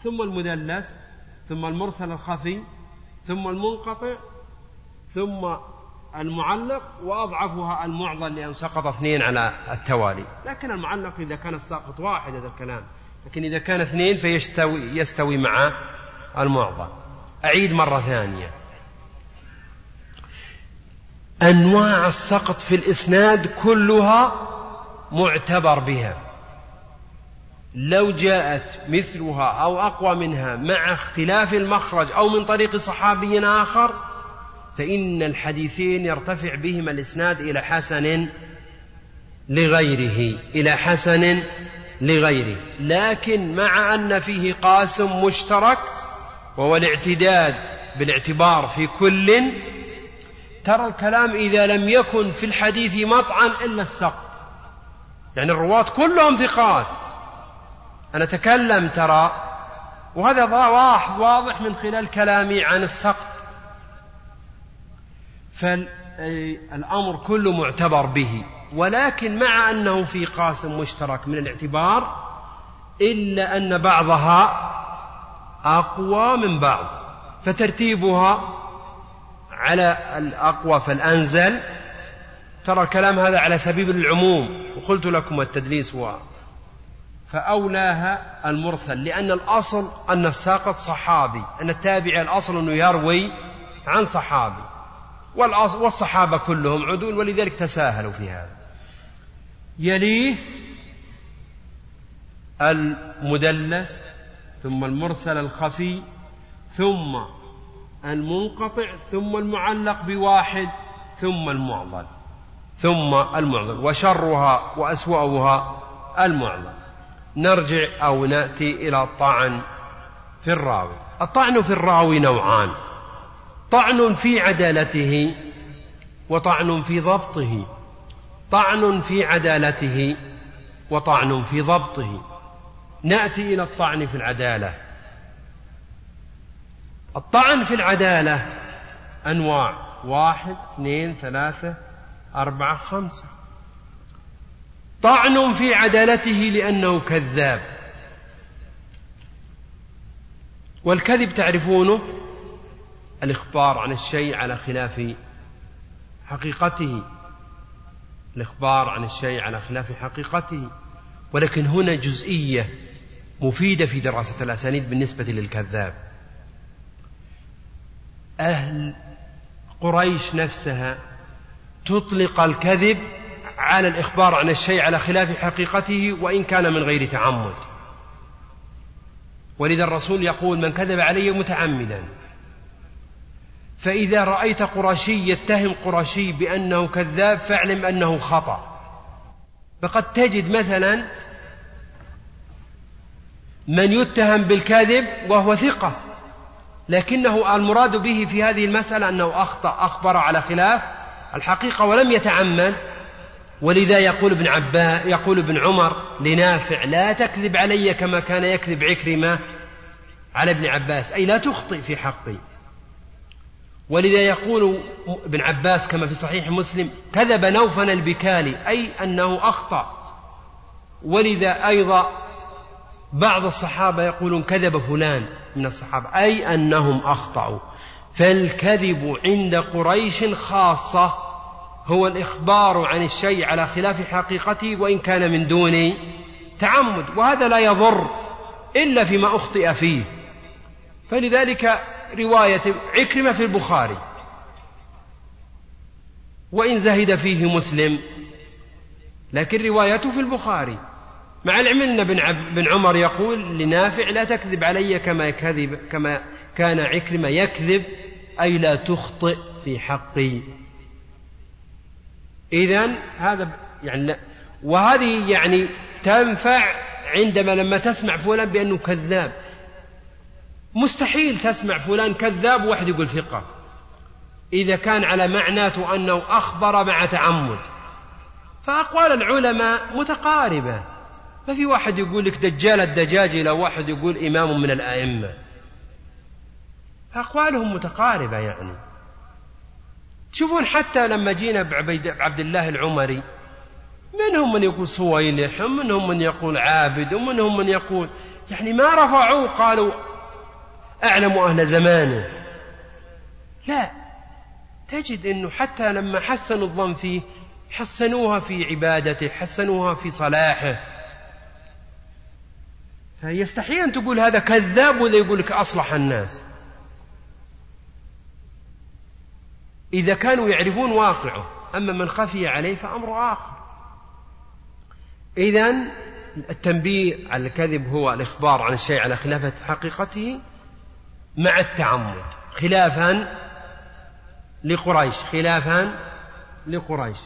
ثم المدلس ثم المرسل الخفي ثم المنقطع ثم المعلق وأضعفها المعضل لأن سقط اثنين على التوالي. لكن المعلق إذا كان الساقط واحد هذا الكلام. لكن إذا كان اثنين فيستوي يستوي مع المعضل. أعيد مرة ثانية. أنواع السقط في الإسناد كلها معتبر بها. لو جاءت مثلها أو أقوى منها مع اختلاف المخرج أو من طريق صحابي آخر فإن الحديثين يرتفع بهما الإسناد إلى حسن لغيره إلى حسن لغيره. لكن مع أن فيه قاسم مشترك وهو الاعتداد بالاعتبار في كل ترى الكلام إذا لم يكن في الحديث مطعن إلا السقط. يعني الرواة كلهم ثقات. أنا أتكلم ترى وهذا واضح من خلال كلامي عن السقط. فالأمر كله معتبر به. ولكن مع أنه في قاسم مشترك من الاعتبار إلا أن بعضها أقوى من بعض فترتيبها على الأقوى فالأنزل. ترى الكلام هذا على سبيل العموم وقلت لكم التدليس هو. فأولاها المرسل لأن الأصل أن الساقط صحابي أن التابع الأصل أنه يروي عن صحابي. والصحابة كلهم عدول ولذلك تساهلوا في هذا. يليه المدلس ثم المرسل الخفي ثم المنقطع ثم المعلق بواحد ثم المعضل ثم المعضل وشرها وأسوأها المعضل. نرجع أو نأتي إلى الطعن في الراوي. الطعن في الراوي نوعان طعن في عدالته وطعن في ضبطه. طعن في عدالته وطعن في ضبطه. نأتي إلى الطعن في العدالة. الطعن في العدالة أنواع. واحد اثنين ثلاثة أربعة خمسة. طعن في عدالته لأنه كذاب. والكذب تعرفونه؟ الإخبار عن الشيء على خلاف حقيقته. الإخبار عن الشيء على خلاف حقيقته. ولكن هنا جزئية مفيدة في دراسة الأسانيد بالنسبة للكذاب. أهل قريش نفسها تطلق الكذب على الإخبار عن الشيء على خلاف حقيقته وإن كان من غير تعمد. ولذا الرسول يقول من كذب علي متعمدا. فإذا رأيت قرشي يتهم قرشي بأنه كذاب فاعلم أنه خطأ. فقد تجد مثلا من يتهم بالكذب وهو ثقة. لكنه المراد به في هذه المسألة أنه أخطأ أخبر على خلاف الحقيقة ولم يتعمد ولذا يقول ابن عباس يقول ابن عمر لنافع لا تكذب علي كما كان يكذب عكرمة على ابن عباس. أي لا تخطئ في حقي. ولذا يقول ابن عباس كما في صحيح مسلم كذب نوفل البكالي أي أنه أخطأ. ولذا أيضا بعض الصحابة يقولون كذب فلان. من الصحابة. أي أنهم أخطأوا. فالكذب عند قريش خاصة هو الإخبار عن الشيء على خلاف حقيقته وإن كان من دون تعمد. وهذا لا يضر إلا فيما أخطئ فيه. فلذلك رواية عكرمة في البخاري. وإن زهد فيه مسلم لكن روايته في البخاري. مع العلم أن بن عمر يقول لنافع لا تكذب علي كما كذب كما كان عكرمة يكذب أي لا تخطئ في حقي. إذا هذا يعني وهذه يعني تنفع عندما لما تسمع فلان بأنه كذاب. مستحيل تسمع فلان كذاب وواحد يقول ثقة. إذا كان على معناته أنه أخبر مع تعمد. فأقوال العلماء متقاربة. ما في واحد يقول لك دجال الدجاج إلى واحد يقول إمام من الأئمة. أقوالهم متقاربة يعني. تشوفون حتى لما جينا بعبد الله العمري منهم من يقول صويلح ومنهم من يقول عابد ومنهم من يقول يعني ما رفعوه قالوا أعلم أهل زمانه. لا تجد أنه حتى لما حسنوا الظن فيه حسنوها في عبادته حسنوها في صلاحه. فيستحي أن تقول هذا كذاب ولا يقول لك أصلح الناس. إذا كانوا يعرفون واقعه أما من خفي عليه فأمر آخر. إذا التنبيه على الكذب هو الإخبار عن الشيء على خلافة حقيقته مع التعمد خلافا لقريش خلافا لقريش.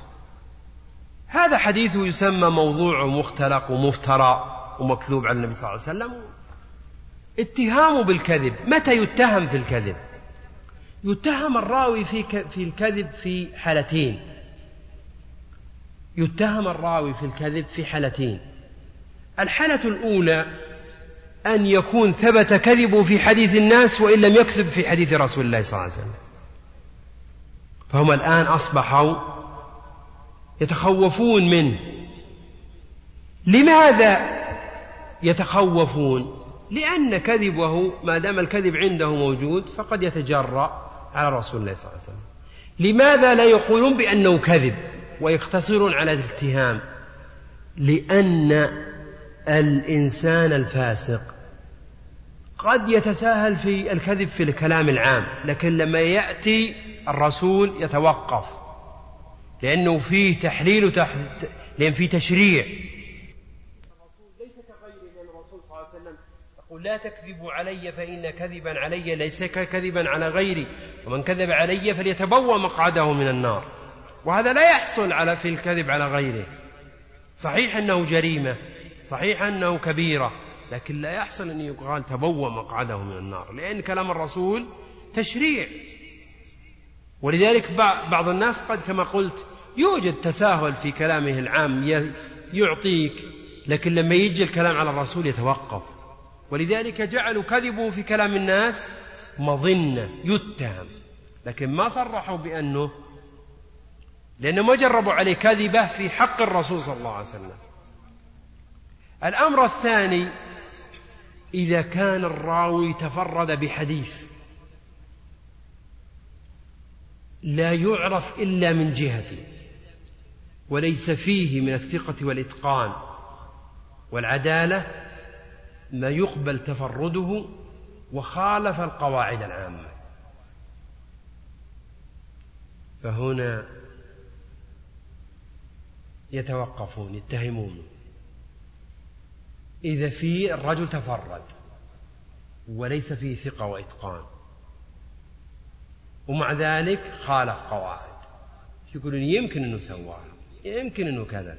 هذا حديث يسمى موضوع مختلق ومفترى. ومكذوب على النبي صلى الله عليه وسلم. اتهامه بالكذب. متى يتهم في الكذب؟ يتهم الراوي في في الكذب في حالتين. يتهم الراوي في الكذب في حالتين. الحالة الأولى أن يكون ثبت كذبه في حديث الناس وإن لم يكذب في حديث رسول الله صلى الله عليه وسلم. فهم الآن أصبحوا يتخوفون منه. لماذا يتخوفون. لأن كذبه ما دام الكذب عنده موجود فقد يتجرأ على رسول الله صلى الله عليه وسلم. لماذا لا يقولون بأنه كذب ويقتصرون على الاتهام؟ لأن الإنسان الفاسق قد يتساهل في الكذب في الكلام العام لكن لما يأتي الرسول يتوقف لأنه فيه تحليل وتح... لأن فيه تشريع ليس كغيره لأن الرسول صلى الله عليه وسلم يقول لا تكذبوا علي فإن كذبا علي ليس ككذبا على غيري ومن كذب علي فليتبوأ مقعده من النار. وهذا لا يحصل على في الكذب على غيره. صحيح أنه جريمة صحيح أنه كبيرة لكن لا يحصل أن يقال تبوأ مقعده من النار لأن كلام الرسول تشريع. ولذلك بعض الناس قد كما قلت يوجد تساهل في كلامه العام يعطيك لكن لما يجي الكلام على الرسول يتوقف. ولذلك جعلوا كذبه في كلام الناس مظنة يتهم. لكن ما صرحوا بأنه لأنه ما جربوا عليه كذبة في حق الرسول صلى الله عليه وسلم. الأمر الثاني إذا كان الراوي تفرد بحديث لا يعرف إلا من جهته وليس فيه من الثقة والإتقان والعدالة ما يقبل تفرده وخالف القواعد العامة. فهنا يتوقفون يتهمون. إذا في الرجل تفرد وليس فيه ثقة وإتقان ومع ذلك خالف قواعد. يقولون يمكن أنه سواها يمكن أنه كذا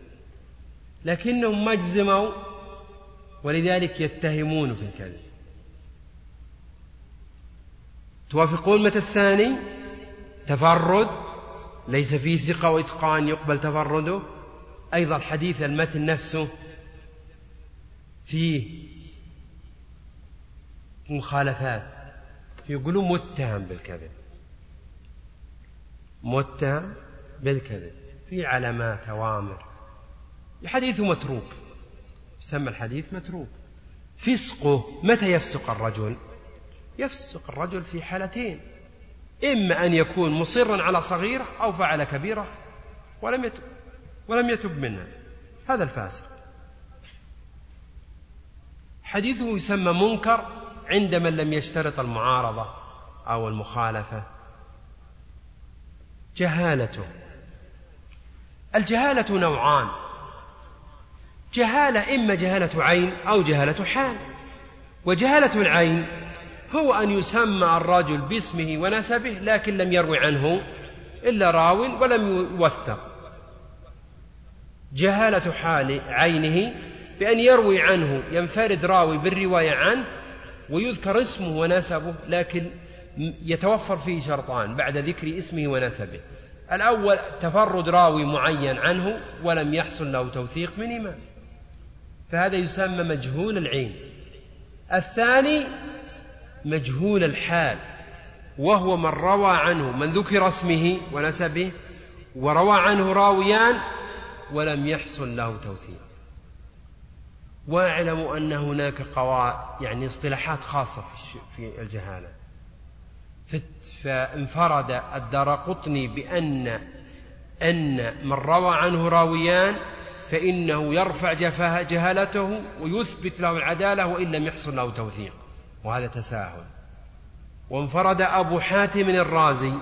لكنهم ما اجزموا ولذلك يتهمون في الكذب. توافقون متى الثاني؟ تفرد ليس فيه ثقة وإتقان يقبل تفرده. أيضا حديث المتن نفسه فيه مخالفات. يقولون متهم بالكذب. متهم بالكذب. في علامات أوامر. الحديث متروك. يسمى الحديث متروك. فسقه متى يفسق الرجل؟ يفسق الرجل في حالتين. إما أن يكون مصرا على صغيرة أو فعل كبيرة ولم يتب ولم يتب منها هذا الفاسق. حديثه يسمى منكر عند من لم يشترط المعارضة أو المخالفة. جهالته. الجهالة نوعان. جهالة إما جهالة عين أو جهالة حال. وجهالة العين هو أن يسمى الرجل باسمه ونسبه لكن لم يروي عنه إلا راو ولم يوثق. جهالة حال عينه بأن يروي عنه ينفرد راوي بالرواية عنه ويذكر اسمه ونسبه لكن يتوفر فيه شرطان بعد ذكر اسمه ونسبه. الأول تفرد راوي معين عنه ولم يحصل له توثيق من إمام. فهذا يسمى مجهول العين. الثاني مجهول الحال وهو من روى عنه من ذكر اسمه ونسبه وروى عنه راويان ولم يحصل له توثيق. واعلموا أن هناك قواعد يعني اصطلاحات خاصة في الجهالة. فانفرد الدار قطني بأن أن من روى عنه راويان فإنه يرفع جهالته ويثبت له العدالة وإن لم يحصل له توثيق. وهذا تساهل. وانفرد أبو حاتم الرازي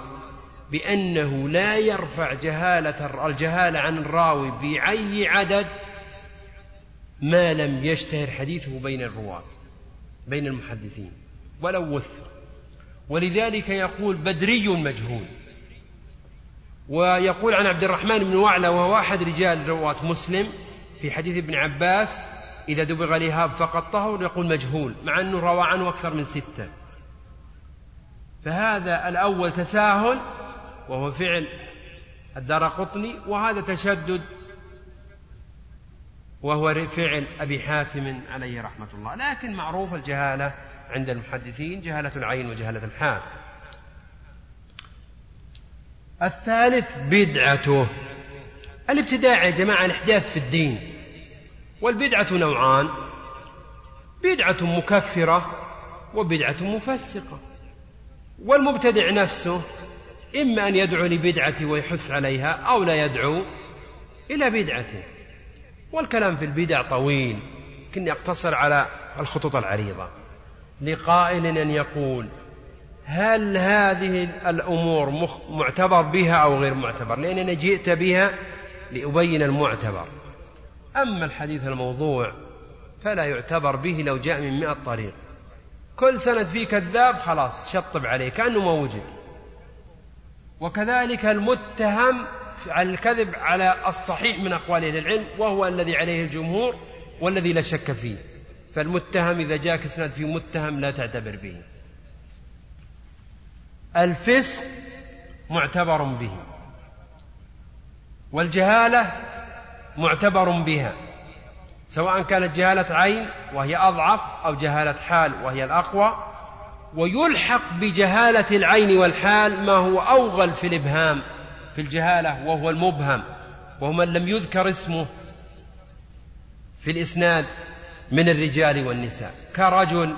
بأنه لا يرفع جهالة الجهالة عن الراوي بأي عدد ما لم يشتهر حديثه بين الرواة بين المحدثين ولو وثق. ولذلك يقول بدري مجهول. ويقول عن عبد الرحمن بن وعلى وهو أحد رجال رواة مسلم في حديث ابن عباس إذا دبغ الإهاب فقط طهر يقول مجهول مع أنه روى عنه أكثر من ستة. فهذا الأول تساهل وهو فعل الدار قطني وهذا تشدد وهو فعل أبي حاتم عليه رحمة الله. لكن معروف الجهالة عند المحدثين جهالة العين وجهالة الحال. الثالث بدعته. الابتداع يا جماعة الإحداث في الدين. والبدعة نوعان. بدعة مكفرة وبدعة مفسقة. والمبتدع نفسه إما أن يدعو لبدعة ويحث عليها أو لا يدعو إلى بدعته. والكلام في البدع طويل. لكني أقتصر على الخطوط العريضة. لقائل أن يقول هل هذه الأمور معتبر بها أو غير معتبر؟ لأنني جئت بها لأبين المعتبر. أما الحديث الموضوع فلا يعتبر به لو جاء من مئة طريق. كل سند فيه كذاب خلاص شطب عليه كأنه ما وجد. وكذلك المتهم على الكذب على الصحيح من أقوال أهل العلم وهو الذي عليه الجمهور والذي لا شك فيه. فالمتهم إذا جاءك اسناد في متهم لا تعتبر به. الفسق معتبر به. والجهالة معتبر بها. سواء كانت جهالة عين وهي أضعف أو جهالة حال وهي الأقوى ويلحق بجهالة العين والحال ما هو أوغل في الإبهام في الجهالة وهو المبهم وهو من لم يذكر اسمه في الإسناد من الرجال والنساء. كرجل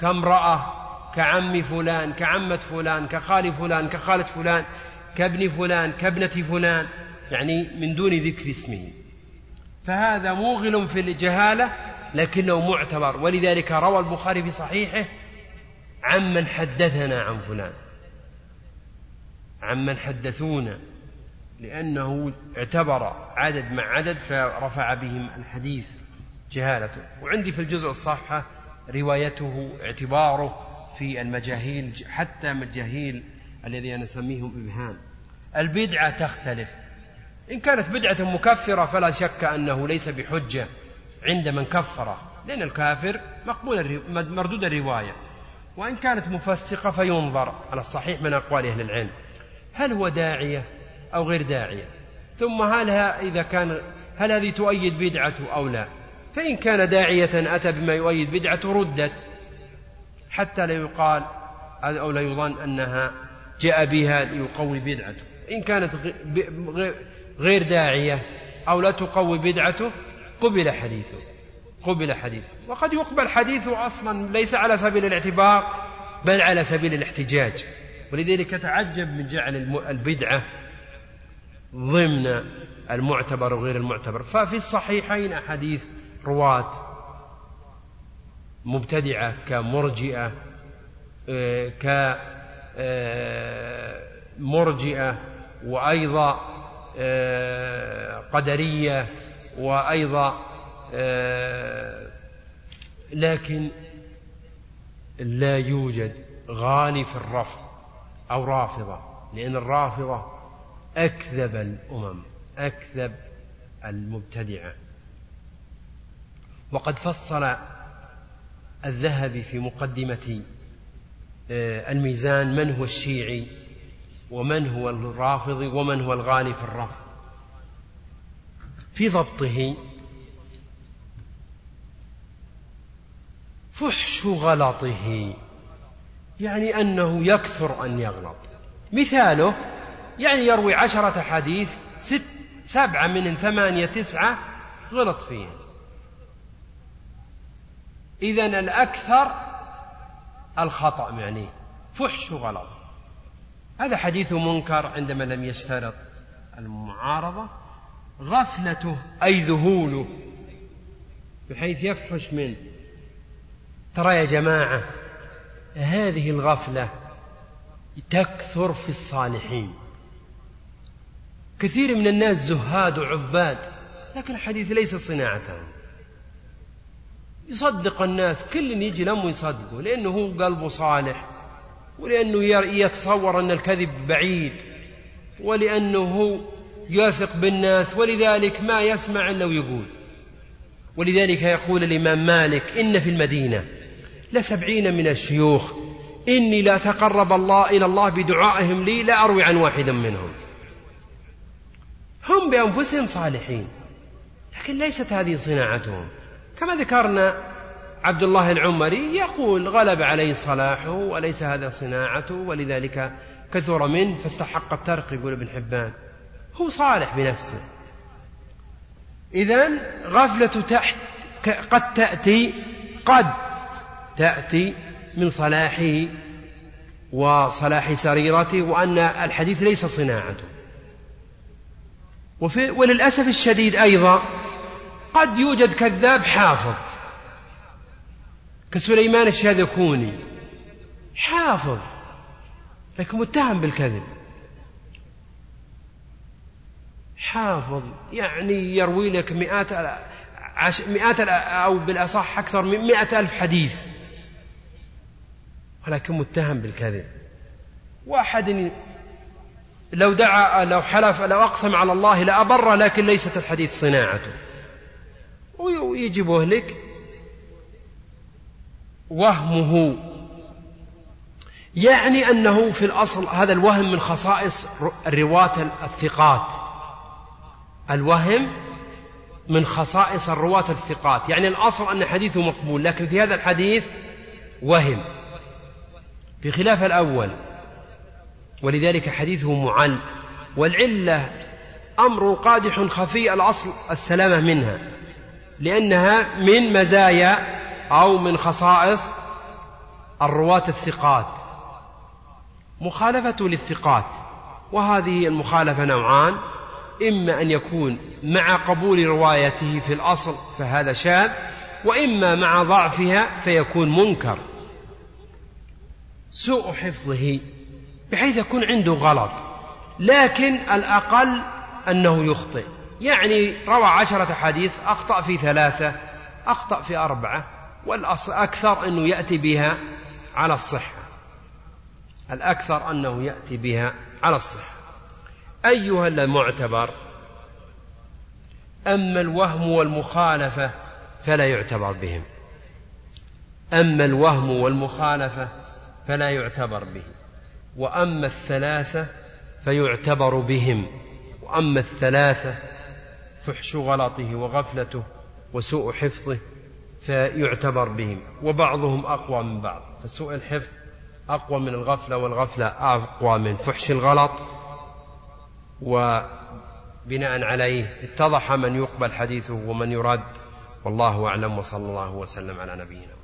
كامرأة كعم فلان كعمة فلان كخال فلان كخالة فلان كابن فلان كابنة فلان يعني من دون ذكر اسمه. فهذا موغل في الجهالة لكنه معتبر. ولذلك روى البخاري في صحيحه عمن حدثنا عن فلان. عمن حدثونا لأنه اعتبر عدد مع عدد فرفع بهم الحديث جهالته. وعندي في الجزء الصحة روايته اعتباره في المجاهيل حتى مجاهيل الذي أنا أسميهم إبهام. البدعة تختلف. إن كانت بدعة مكفرة فلا شك أنه ليس بحجة عند من كفره لأن الكافر مقبول مردود الرواية. وإن كانت مفسقة فينظر على الصحيح من أقوال أهل العلم. هل هو داعية أو غير داعية؟ ثم هل إذا كان هل هذه تؤيد بدعته أو لا؟ فإن كان داعية أتى بما يؤيد بدعته ردت. حتى لا يقال أو لا يظن أنها جاء بها ليقوي بدعته. إن كانت غير داعية أو لا تقوي بدعته قبل حديثه. قبل حديثه. وقد يقبل حديثه أصلا ليس على سبيل الاعتبار بل على سبيل الاحتجاج. ولذلك تعجب من جعل البدعة ضمن المعتبر وغير المعتبر. ففي الصحيحين أحاديث رواة مبتدعة كمرجئة آه، كمرجئة آه، وأيضا آه، قدرية وأيضا لكن لا يوجد غالي في الرفض أو رافضة لأن الرافضة أكذب الأمم أكذب المبتدعة. وقد فصل الذهبي في مقدمة آه، الميزان من هو الشيعي ومن هو الرافضي ومن هو الغالي في الرفض. في ضبطه فحش غلطه يعني أنه يكثر أن يغلط. مثاله يعني يروي عشرة حديث ست سبعة من ثمانية تسعة غلط فيهم إذا الأكثر الخطأ يعني فحش غلط هذا حديث منكر عندما لم يشترط المعارضة غفلته أي ذهوله بحيث يفحش منه. ترى يا جماعة هذه الغفلة تكثر في الصالحين. كثير من الناس زهاد وعباد لكن الحديث ليس صناعتهم يصدق الناس كل يجي لم يصدقه لأنه هو قلبه صالح ولأنه يتصور أن الكذب بعيد ولأنه هو يثق بالناس ولذلك ما يسمع إلا ويقول. ولذلك يقول الإمام مالك إن في المدينة لسبعين من الشيوخ إني لا تقرب الله إلى الله بدعائهم لي لا أروي عن واحد منهم. هم بأنفسهم صالحين لكن ليست هذه صناعتهم. كما ذكرنا عبد الله العمري يقول غلب عليه صلاحه وليس هذا صناعته ولذلك كثر منه فاستحق الترك يقول ابن حبان. هو صالح بنفسه. إذا غفلة تحت قد تأتي قد تأتي من صلاحه وصلاح سريرته وأن الحديث ليس صناعته وللأسف الشديد أيضا قد يوجد كذاب حافظ. كسليمان الشاذكوني. حافظ. لكن متهم بالكذب. حافظ. يعني يروي لك مئات عش مئات أو بالأصح أكثر من مئة ألف حديث. ولكن متهم بالكذب. واحد لو دعا لو حلف لو أقسم على الله لأبر لكن ليست الحديث صناعته. ويجيبه لك وهمه. يعني أنه في الأصل هذا الوهم من خصائص الرواة الثقات. الوهم من خصائص الرواة الثقات. يعني الأصل أن حديثه مقبول لكن في هذا الحديث وهم. بخلاف الأول ولذلك حديثه معل. والعلة أمر قادح خفي الأصل السلامة منها. لأنها من مزايا أو من خصائص الرواة الثقات. مخالفة للثقات وهذه المخالفة نوعان. إما أن يكون مع قبول روايته في الأصل فهذا شاذ وإما مع ضعفها فيكون منكر. سوء حفظه بحيث يكون عنده غلط لكن الأقل أنه يخطئ. يعني روى عشرة حديث أخطأ في ثلاثة أخطأ في أربعة والأكثر أنه يأتي بها على الصحة. الأكثر أنه يأتي بها على الصحة. أيها المعتبر أما الوهم والمخالفة فلا يعتبر بهم. أما الوهم والمخالفة فلا يعتبر به وأما الثلاثة فيعتبر بهم. وأما الثلاثة فحش غلطه وغفلته وسوء حفظه فيعتبر بهم وبعضهم أقوى من بعض. فسوء الحفظ أقوى من الغفلة والغفلة أقوى من فحش الغلط. وبناء عليه اتضح من يقبل حديثه ومن يرد. والله أعلم وصلى الله وسلم على نبينا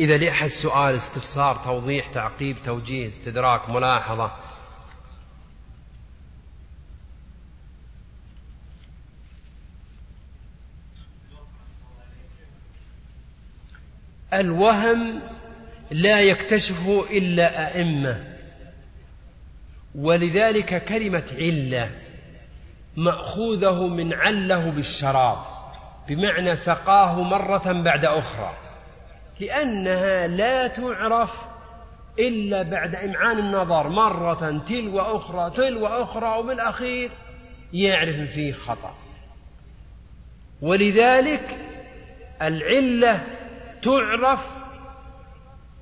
إذا لأحد سؤال استفسار توضيح تعقيب توجيه استدراك ملاحظة الوهم لا يكتشفه إلا أئمة. ولذلك كلمة علة مأخوذه من عله بالشراب بمعنى سقاه مرة بعد أخرى لأنها لا تعرف إلا بعد إمعان النظر مرة تلو أخرى تلو أخرى وبالأخير يعرف فيه خطأ. ولذلك العلة تعرف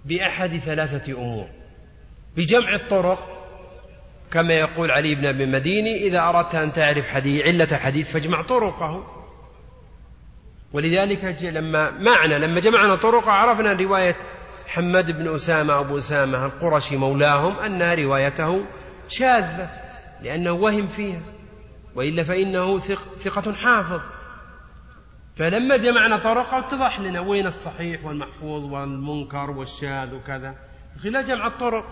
بأحد ثلاثة أمور. بجمع الطرق كما يقول علي بن أبي مديني إذا أردت أن تعرف حديث علة حديث فاجمع طرقه. ولذلك لما معنا لما جمعنا طرق عرفنا رواية حماد بن أسامة أبو أسامة القرشي مولاهم أن روايته شاذة لأنه وهم فيها. وإلا فإنه ثقة حافظ. فلما جمعنا طرق اتضح لنا وين الصحيح والمحفوظ والمنكر والشاذ وكذا. خلال جمع الطرق.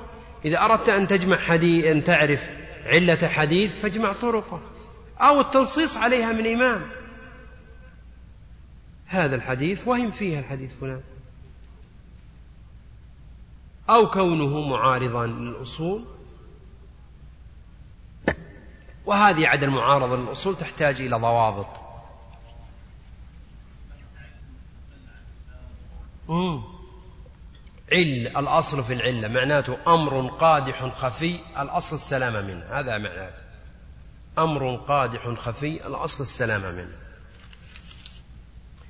إذا أردت أن تجمع حديث أن تعرف علة حديث فاجمع طرقة. أو التنصيص عليها من إمام. هذا الحديث وهم فيها الحديث فلان. أو كونه معارضا للأصول. وهذه عدم المعارضة للأصول تحتاج إلى ضوابط. عل الأصل في العلة معناته أمر قادح خفي الأصل السلامة منه. هذا معناته أمر قادح خفي الأصل السلامة منه.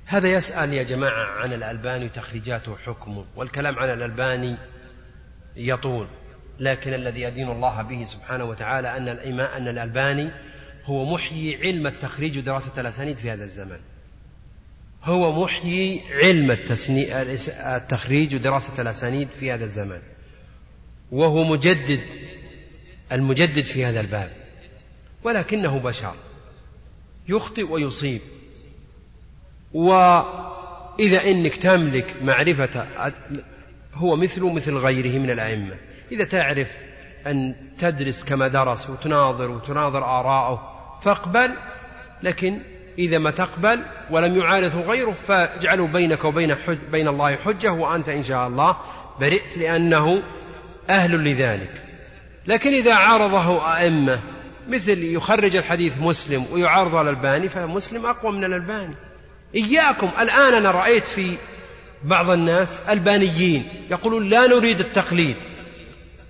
هذا يسأل يا جماعة عن الألباني تخريجاته حكمه والكلام عن الألباني يطول لكن الذي يدين الله به سبحانه وتعالى أن الإماء أن الألباني هو محيي علم التخريج ودراسة الأسانيد في هذا الزمن. هو محيي علم التخريج ودراسة الأسانيد في هذا الزمان. وهو مجدد المجدد في هذا الباب. ولكنه بشر. يخطئ ويصيب. وإذا إنك تملك معرفة هو مثله مثل غيره من الأئمة. إذا تعرف أن تدرس كما درس وتناظر وتناظر آراءه فاقبل لكن إذا ما تقبل ولم يعارضه غيره فاجعلوا بينك وبين حج بين الله حجة وأنت إن شاء الله برئت لأنه أهل لذلك. لكن إذا عارضه أئمة مثل يخرج الحديث مسلم ويعارض الألباني فمسلم أقوى من الألباني. إياكم الآن أنا رأيت في بعض الناس ألبانيين يقولون لا نريد التقليد.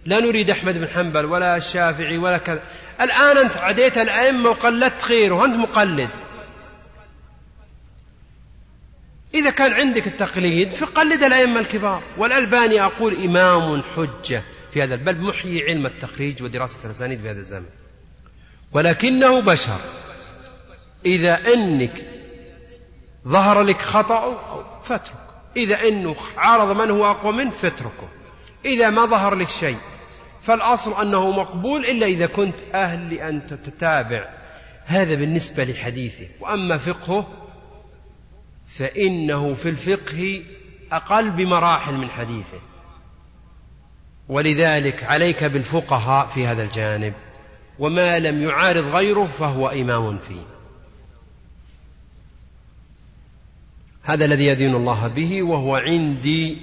لا نريد أحمد بن حنبل ولا الشافعي ولا كذا. الآن أنت عديت الأئمة وقلدت خير وأنت مقلد. إذا كان عندك التقليد فقلد الأئمة الكبار. والألباني أقول إمام حجة في هذا بل محيي علم التخريج ودراسة الأسانيد في هذا الزمن. ولكنه بشر. إذا أنك ظهر لك خطأ فاترك. إذا أنه عارض من هو أقوى منه فاتركه. إذا ما ظهر لك شيء فالأصل أنه مقبول إلا إذا كنت أهل لأن تتابع. هذا بالنسبة لحديثه. وأما فقهه فإنه في الفقه أقل بمراحل من حديثه. ولذلك عليك بالفقهاء في هذا الجانب وما لم يعارض غيره فهو إمام فيه. هذا الذي يدين الله به وهو عندي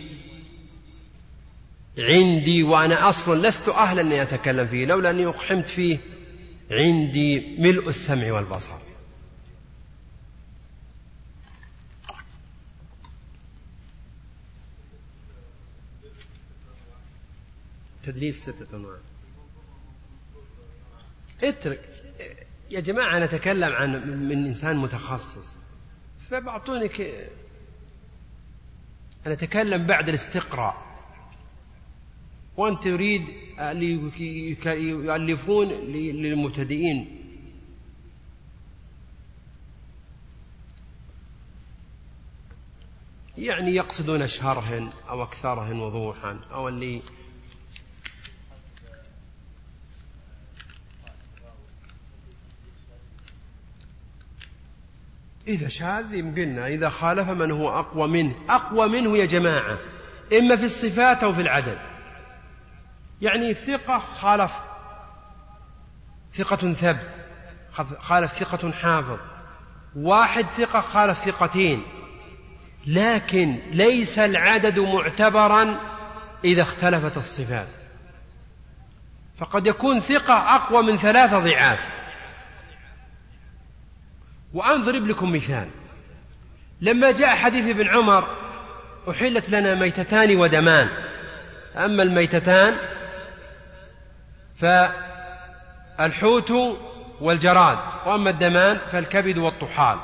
عندي وأنا أصلا لست أهلا أن أتكلم فيه لولا أني أقحمت فيه عندي ملء السمع والبصر. تدليس ستة أنواع. اترك. يا جماعة نتكلم عن من إنسان متخصص. فبعطوني أنا أتكلم بعد الاستقراء. وأنت تريد يؤلفون للمبتدئين. يعني يقصدون أشهرهن أو أكثرهن وضوحا أو اللي إذا شاذ يمكننا إذا خالف من هو أقوى منه. أقوى منه يا جماعة إما في الصفات أو في العدد. يعني ثقة خالف ثقة ثبت خالف ثقة حافظ. واحد ثقة خالف ثقتين. لكن ليس العدد معتبرا إذا اختلفت الصفات. فقد يكون ثقة أقوى من ثلاثة ضعاف. وأنضرب لكم مثال. لما جاء حديث ابن عمر أحلت لنا ميتتان ودمان. أما الميتتان فالحوت والجراد وأما الدمان فالكبد والطحال.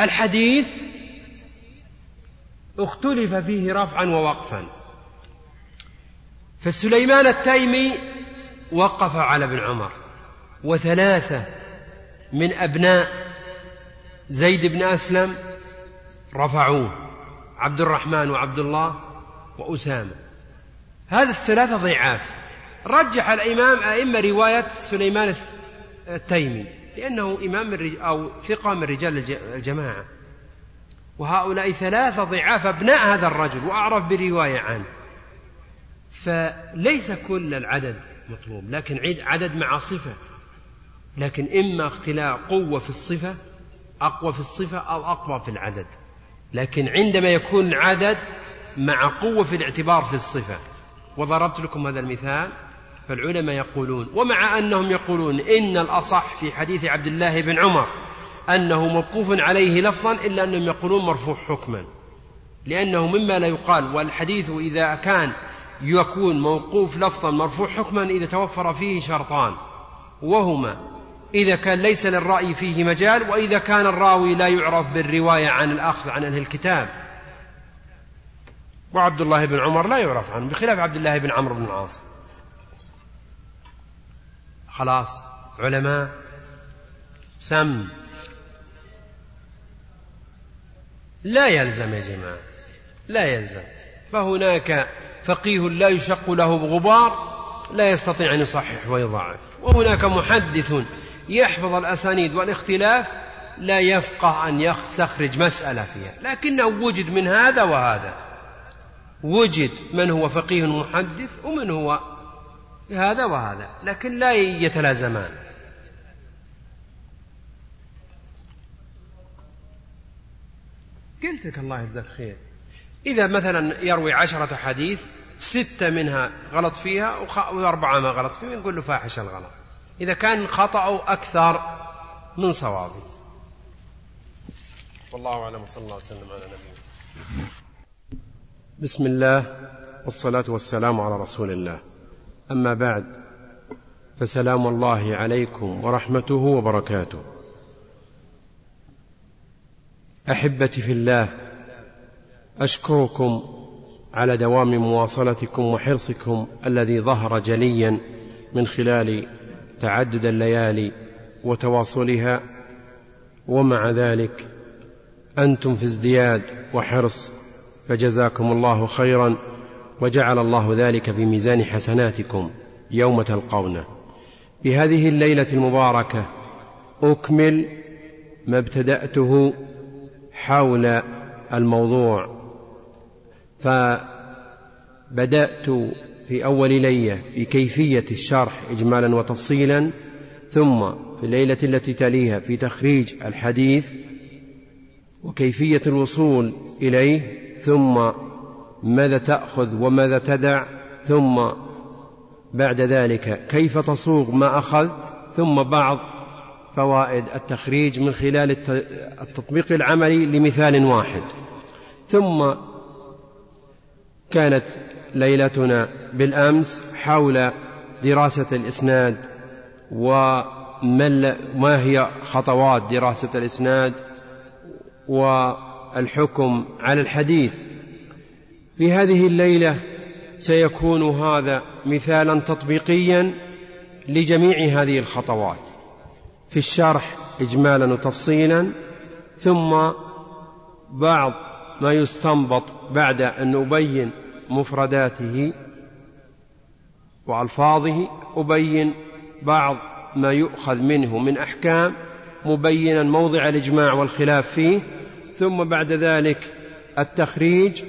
الحديث اختلف فيه رفعا ووقفا. فسليمان التيمي وقف على ابن عمر وثلاثة من أبناء زيد بن أسلم رفعوه عبد الرحمن وعبد الله وأسامة. هذا الثلاثة ضعاف. رجح الإمام أئمة رواية سليمان التيمي لأنه إمام من أو ثقة من رجال الجماعة. وهؤلاء ثلاثة ضعاف أبناء هذا الرجل وأعرف برواية عنه. فليس كل العدد مطلوب لكن عدد مع صفة لكن إما اختلاف قوة في الصفة أقوى في الصفة أو أقوى في العدد. لكن عندما يكون العدد مع قوة في الاعتبار في الصفة. وضربت لكم هذا المثال فالعلماء يقولون ومع أنهم يقولون إن الأصح في حديث عبد الله بن عمر أنه موقوف عليه لفظا إلا أنهم يقولون مرفوع حكما. لأنه مما لا يقال والحديث إذا كان يكون موقوف لفظا مرفوع حكما إذا توفر فيه شرطان. وهما إذا كان ليس للرأي فيه مجال وإذا كان الراوي لا يعرف بالرواية عن الأخذ عن أهل الكتاب. وعبد الله بن عمر لا يعرف عنه بخلاف عبد الله بن عمرو بن العاص. خلاص علماء سم. لا يلزم يا جماعة لا يلزم. فهناك فقيه لا يشق له بغبار لا يستطيع أن يصحح ويضعف وهناك محدث يحفظ الأسانيد والاختلاف لا يفقه أن يستخرج مسألة فيها. لكنه وجد من هذا وهذا. وجد من هو فقيه محدث ومن هو هذا وهذا لكن لا يتلازمان. قلت لك الله يجزاك خير. إذا مثلا يروي عشرة حديث ستة منها غلط فيها وأربعة ما غلط فيها نقول له فاحش الغلط. إذا كان خطأه أكثر من صوابه والله أعلم وصلى الله وسلم على نبينا. بسم الله والصلاة والسلام على رسول الله. أما بعد فسلام الله عليكم ورحمته وبركاته. أحبتي في الله أشكركم على دوام مواصلتكم وحرصكم الذي ظهر جليا من خلال تعدد الليالي وتواصلها ومع ذلك أنتم في ازدياد وحرص فجزاكم الله خيرا وجعل الله ذلك في ميزان حسناتكم يوم تلقونه. بهذه الليلة المباركة أكمل ما ابتدأته حول الموضوع. فبدأت في أول ليلة في كيفية الشرح اجمالا وتفصيلا ثم في الليلة التي تليها في تخريج الحديث وكيفية الوصول إليه ثم ماذا تأخذ وماذا تدع ثم بعد ذلك كيف تصوغ ما أخذت ثم بعض فوائد التخريج من خلال التطبيق العملي لمثال واحد. ثم كانت ليلتنا بالأمس حول دراسة الإسناد وما هي خطوات دراسة الإسناد والحكم على الحديث. في هذه الليلة سيكون هذا مثالا تطبيقيا لجميع هذه الخطوات. في الشرح اجمالا وتفصيلا ثم بعض ما يستنبط بعد أن أبين مفرداته وألفاظه أبين بعض ما يؤخذ منه من أحكام مبينا موضع الإجماع والخلاف فيه ثم بعد ذلك التخريج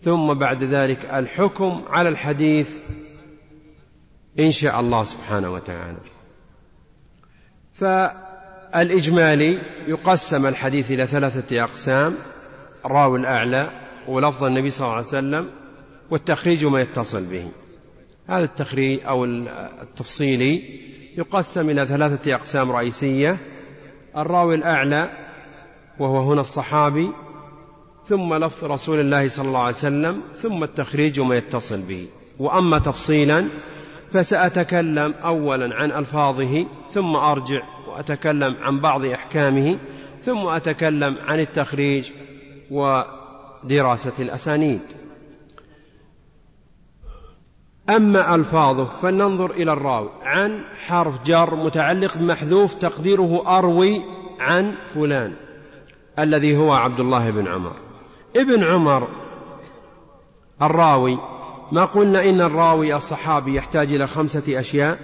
ثم بعد ذلك الحكم على الحديث إن شاء الله سبحانه وتعالى. فالإجمالي يقسم الحديث إلى ثلاثة أقسام الراوي الأعلى ولفظ النبي صلى الله عليه وسلم والتخريج ما يتصل به. هذا التخريج أو التفصيلي يقسم إلى ثلاثة أقسام رئيسية. الراوي الأعلى وهو هنا الصحابي ثم لفظ رسول الله صلى الله عليه وسلم ثم التخريج وما يتصل به. وأما تفصيلا فسأتكلم أولا عن ألفاظه ثم أرجع وأتكلم عن بعض أحكامه ثم أتكلم عن التخريج ودراسة الأسانيد. أما ألفاظه فلننظر إلى الراوي. عن حرف جر متعلق بمحذوف تقديره أروي عن فلان الذي هو عبد الله بن عمر. ابن عمر الراوي ما قلنا إن الراوي الصحابي يحتاج إلى خمسة أشياء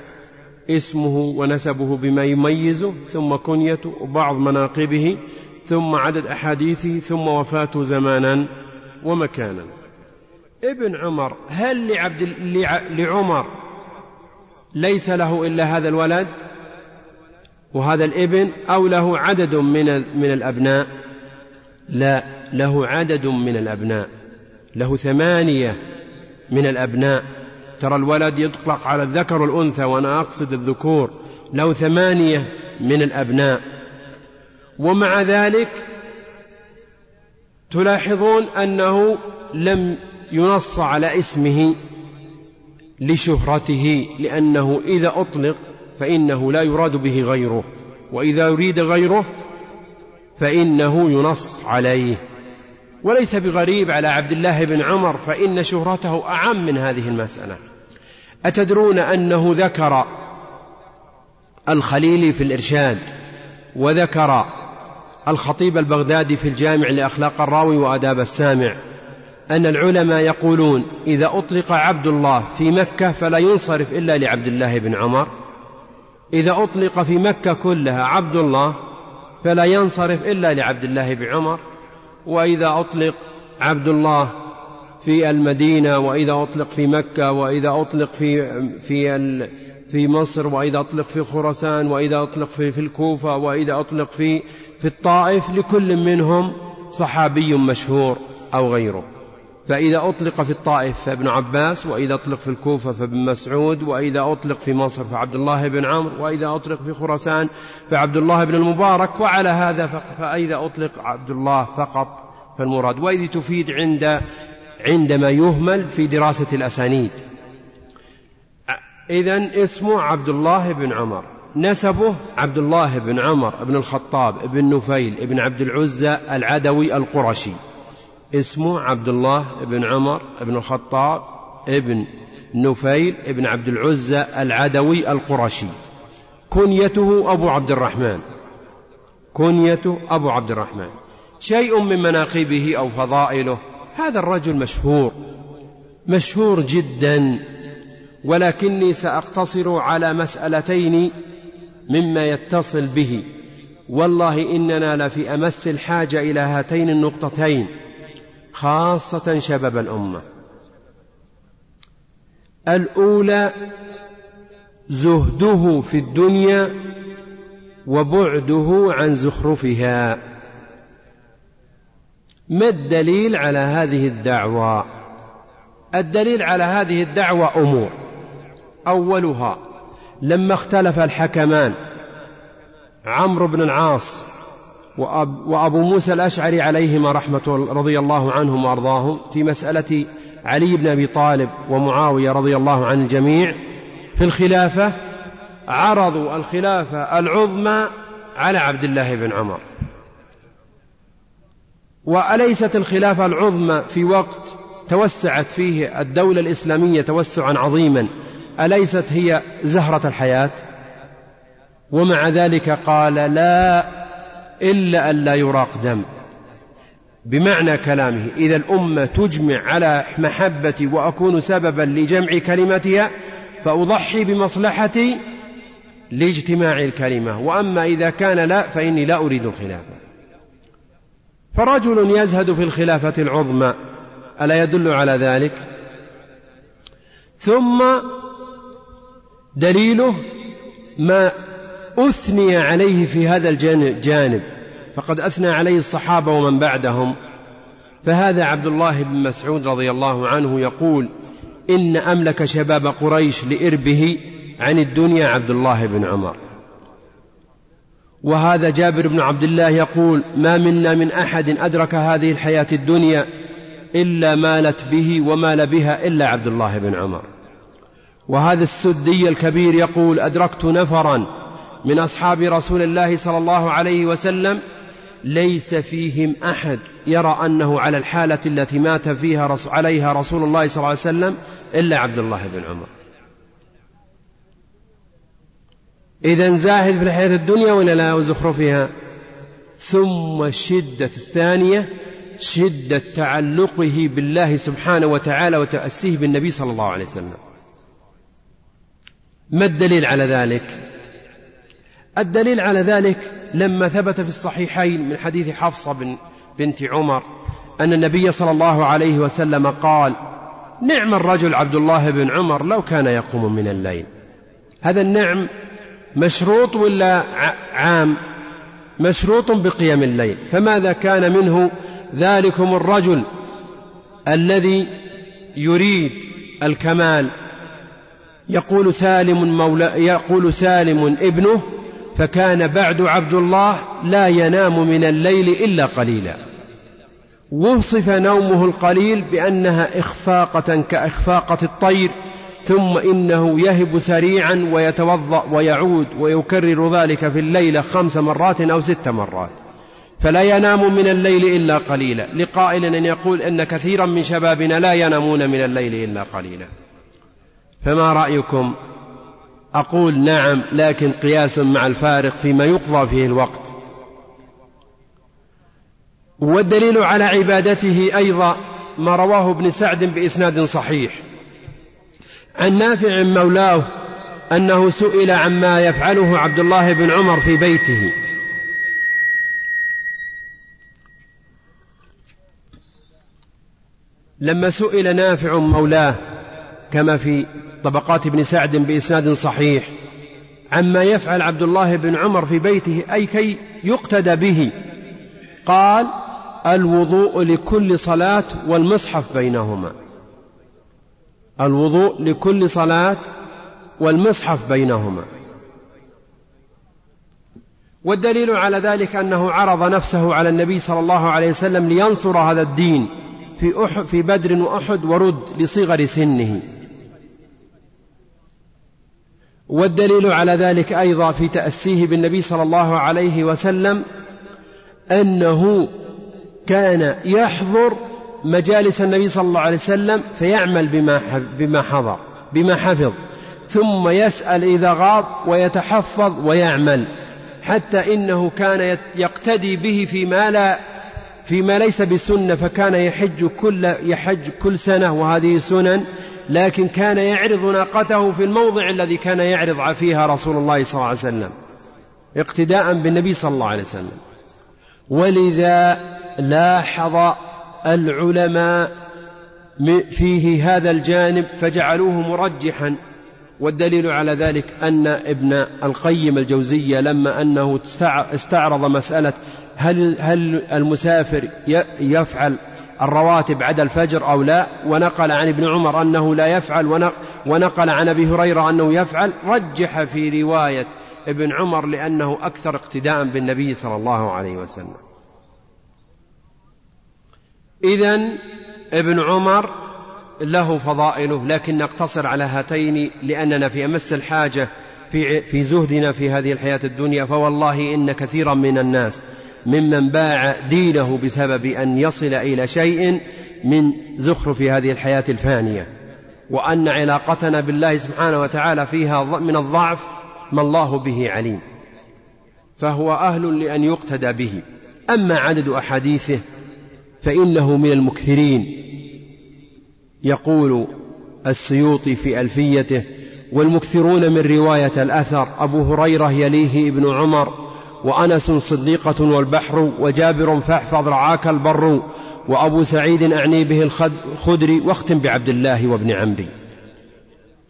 اسمه ونسبه بما يميزه ثم كنيته وبعض مناقبه ثم عدد أحاديثه ثم وفاته زمانا ومكانا. ابن عمر هل لعبد لعمر ليس له إلا هذا الولد؟ وهذا الابن أو له عدد من من الأبناء؟ لا له عدد من الأبناء له ثمانية من الأبناء. ترى الولد يطلق على الذكر والأنثى وأنا أقصد الذكور له ثمانية من الأبناء. ومع ذلك تلاحظون أنه لم ينص على اسمه لشهرته لأنه إذا أطلق فإنه لا يراد به غيره وإذا يريد غيره فإنه ينص عليه. وليس بغريب على عبد الله بن عمر فإن شهرته أعم من هذه المسألة. أتدرون أنه ذكر الخليلي في الإرشاد وذكر الخطيب البغدادي في الجامع لأخلاق الراوي وآداب السامع. أن العلماء يقولون إذا أطلق عبد الله في مكة فلا ينصرف إلا لعبد الله بن عمر. إذا أطلق في مكة كلها عبد الله فلا ينصرف إلا لعبد الله بن عمر. وإذا أطلق عبد الله في المدينة وإذا أطلق في مكة وإذا أطلق في في في مصر وإذا أطلق في خراسان وإذا أطلق في في الكوفة وإذا أطلق في في الطائف لكل منهم صحابي مشهور أو غيره. فإذا أطلق في الطائف فابن عباس وإذا أطلق في الكوفة فابن مسعود وإذا أطلق في مصر فعبد الله بن عمرو وإذا أطلق في خراسان فعبد الله بن المبارك وعلى هذا فإذا أطلق عبد الله فقط فالمراد. وإذ تفيد عند عندما يهمل في دراسة الأسانيد. إذا اسمه عبد الله بن عمر. نسبه عبد الله بن عمر بن الخطاب بن نفيل بن عبد العزى العدوي القرشي. اسمه عبد الله بن عمر بن الخطاب ابن نفيل بن عبد العزى العدوي القرشي. كنيته أبو عبد الرحمن. كنيته أبو عبد الرحمن. شيء من مناقبه أو فضائله. هذا الرجل مشهور. مشهور جدا. ولكني سأقتصر على مسألتين مما يتصل به. والله إننا لفي أمس الحاجة إلى هاتين النقطتين. خاصة شباب الأمة. الأولى زهده في الدنيا وبعده عن زخرفها. ما الدليل على هذه الدعوة؟ الدليل على هذه الدعوة أمور. أولها لما اختلف الحكمان عمرو بن العاص وأب وأبو موسى الأشعري عليهما رحمة رضي الله عنهم وأرضاهم في مسألة علي بن أبي طالب ومعاوية رضي الله عن الجميع في الخلافة عرضوا الخلافة العظمى على عبد الله بن عمر. وأليست الخلافة العظمى في وقت توسعت فيه الدولة الإسلامية توسعا عظيما أليست هي زهرة الحياة؟ ومع ذلك قال لا إلا أن لا يراق دم. بمعنى كلامه إذا الأمة تجمع على محبتي وأكون سببا لجمع كلمتها فأضحي بمصلحتي لاجتماع الكلمة. وأما إذا كان لا فإني لا أريد الخلافة. فرجل يزهد في الخلافة العظمى ألا يدل على ذلك؟ ثم دليله ما أثني عليه في هذا الجانب فقد أثنى عليه الصحابة ومن بعدهم. فهذا عبد الله بن مسعود رضي الله عنه يقول إن أملك شباب قريش لإربه عن الدنيا عبد الله بن عمر. وهذا جابر بن عبد الله يقول ما منا من أحد أدرك هذه الحياة الدنيا إلا مالت به ومال بها إلا عبد الله بن عمر. وهذا السدي الكبير يقول أدركت نفرا من أصحاب رسول الله صلى الله عليه وسلم ليس فيهم أحد يرى أنه على الحالة التي مات فيها عليها رسول الله صلى الله عليه وسلم إلا عبد الله بن عمر. إذا زاهد في الحياة الدنيا ولا لا وزخرفها ثم الشدة الثانية شدة تعلقه بالله سبحانه وتعالى وتأسيه بالنبي صلى الله عليه وسلم. ما الدليل على ذلك؟ الدليل على ذلك لما ثبت في الصحيحين من حديث حفصة بن بنت عمر أن النبي صلى الله عليه وسلم قال نعم الرجل عبد الله بن عمر لو كان يقوم من الليل. هذا النعم مشروط ولا عام؟ مشروط بقيام الليل. فماذا كان منه ذلكم الرجل الذي يريد الكمال؟ يقول سالم مولى يقول سالم ابنه فكان بعد عبد الله لا ينام من الليل إلا قليلا. وصف نومه القليل بأنها إخفاقة كإخفاقة الطير ثم إنه يهب سريعا ويتوضأ ويعود ويكرر ذلك في الليلة خمس مرات أو ست مرات. فلا ينام من الليل إلا قليلا. لقائل أن يقول أن كثيرا من شبابنا لا ينامون من الليل إلا قليلا. فما رأيكم؟ أقول نعم لكن قياس مع الفارق فيما يقضى فيه الوقت. والدليل على عبادته أيضا ما رواه ابن سعد بإسناد صحيح. عن نافع مولاه أنه سئل عما يفعله عبد الله بن عمر في بيته. لما سئل نافع مولاه كما في طبقات ابن سعد بإسناد صحيح. عما يفعل عبد الله بن عمر في بيته أي كي يقتدى به. قال الوضوء لكل صلاة والمصحف بينهما. الوضوء لكل صلاة والمصحف بينهما. والدليل على ذلك أنه عرض نفسه على النبي صلى الله عليه وسلم لينصر هذا الدين في, في بدر وأحد ورد لصغر سنه. والدليل على ذلك أيضا في تأسيه بالنبي صلى الله عليه وسلم أنه كان يحضر مجالس النبي صلى الله عليه وسلم فيعمل بما بما حضر بما حفظ ثم يسأل إذا غاب ويتحفظ ويعمل حتى إنه كان يقتدي به فيما لا فيما ليس بسنة فكان يحج كل يحج كل سنة وهذه سنن لكن كان يعرض ناقته في الموضع الذي كان يعرض فيها رسول الله صلى الله عليه وسلم اقتداء بالنبي صلى الله عليه وسلم. ولذا لاحظ العلماء فيه هذا الجانب فجعلوه مرجحا. والدليل على ذلك أن ابن القيم الجوزية لما أنه استعرض مسألة هل هل المسافر يفعل الرواتب عدا الفجر أو لا ونقل عن ابن عمر أنه لا يفعل ونقل عن أبي هريرة أنه يفعل. رجح في رواية ابن عمر لأنه أكثر اقتداء بالنبي صلى الله عليه وسلم. إذا ابن عمر له فضائله لكن نقتصر على هاتين لأننا في أمس الحاجة في في زهدنا في هذه الحياة الدنيا فوالله إن كثيرا من الناس ممن باع دينه بسبب أن يصل إلى شيء من زخرف هذه الحياة الفانية. وأن علاقتنا بالله سبحانه وتعالى فيها من الضعف ما الله به عليم. فهو أهل لأن يقتدى به. أما عدد أحاديثه فإنه من المكثرين. يقول السيوطي في ألفيته والمكثرون من رواية الأثر أبو هريرة يليه ابن عمر وأنس صديقة والبحر وجابر فاحفظ رعاك البر وأبو سعيد أعني به الخدري واختم بعبد الله وابن عمري.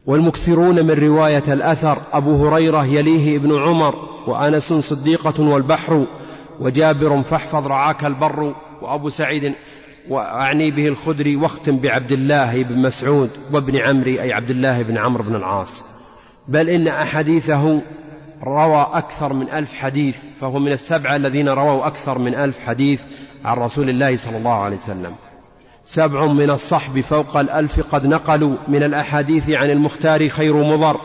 والمكثرون من رواية الأثر أبو هريرة يليه ابن عمر وأنس صديقة والبحر وجابر فاحفظ رعاك البر وأبو سعيد وأعني به الخدري واختم بعبد الله بن مسعود وابن عمري أي عبد الله بن عمرو بن العاص. بل إن أحاديثه روى أكثر من ألف حديث فهو من السبعة الذين رووا أكثر من ألف حديث عن رسول الله صلى الله عليه وسلم. سبع من الصحب فوق الألف قد نقلوا من الأحاديث عن المختار خير مضر.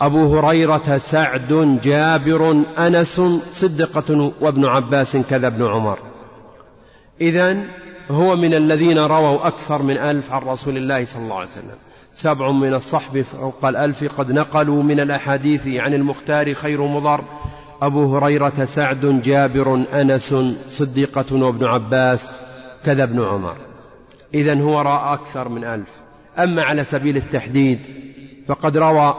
أبو هريرة سعد جابر أنس صدقة وابن عباس كذا ابن عمر. إذا هو من الذين رووا أكثر من ألف عن رسول الله صلى الله عليه وسلم. سبع من الصحب فوق الألف قد نقلوا من الأحاديث عن المختار خير مضر. أبو هريرة سعد جابر أنس صديقة وابن عباس كذا ابن عمر. إذا هو رأى أكثر من ألف. أما على سبيل التحديد فقد روى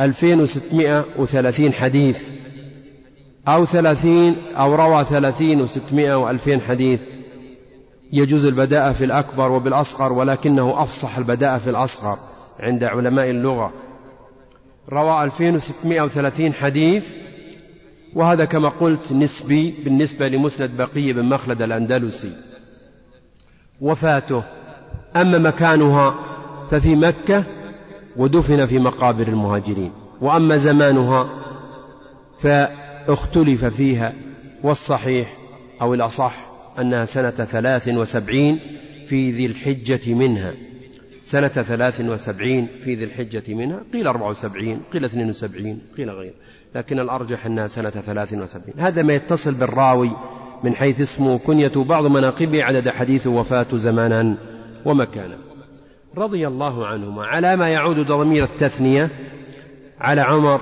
2630 حديث أو ثلاثين أو روى ثلاثين وستمائة وألفين حديث. يجوز البداءة في الأكبر وبالأصغر ولكنه أفصح البداءة في الأصغر عند علماء اللغة. روى 2630 حديث وهذا كما قلت نسبي بالنسبة لمسند بقي بن مخلد الأندلسي. وفاته أما مكانها ففي مكة ودفن في مقابر المهاجرين. وأما زمانها فاختلف فيها والصحيح أو الأصح أنها سنة ثلاث وسبعين في ذي الحجة منها. سنة ثلاث وسبعين في ذي الحجة منها. قيل أربع وسبعين قيل اثنين وسبعين قيل غير. لكن الأرجح أنها سنة ثلاث وسبعين. هذا ما يتصل بالراوي من حيث اسمه كنية بعض مناقبه عدد حديث وفاة زمانا ومكانا. رضي الله عنهما على ما يعود ضمير التثنية على عمر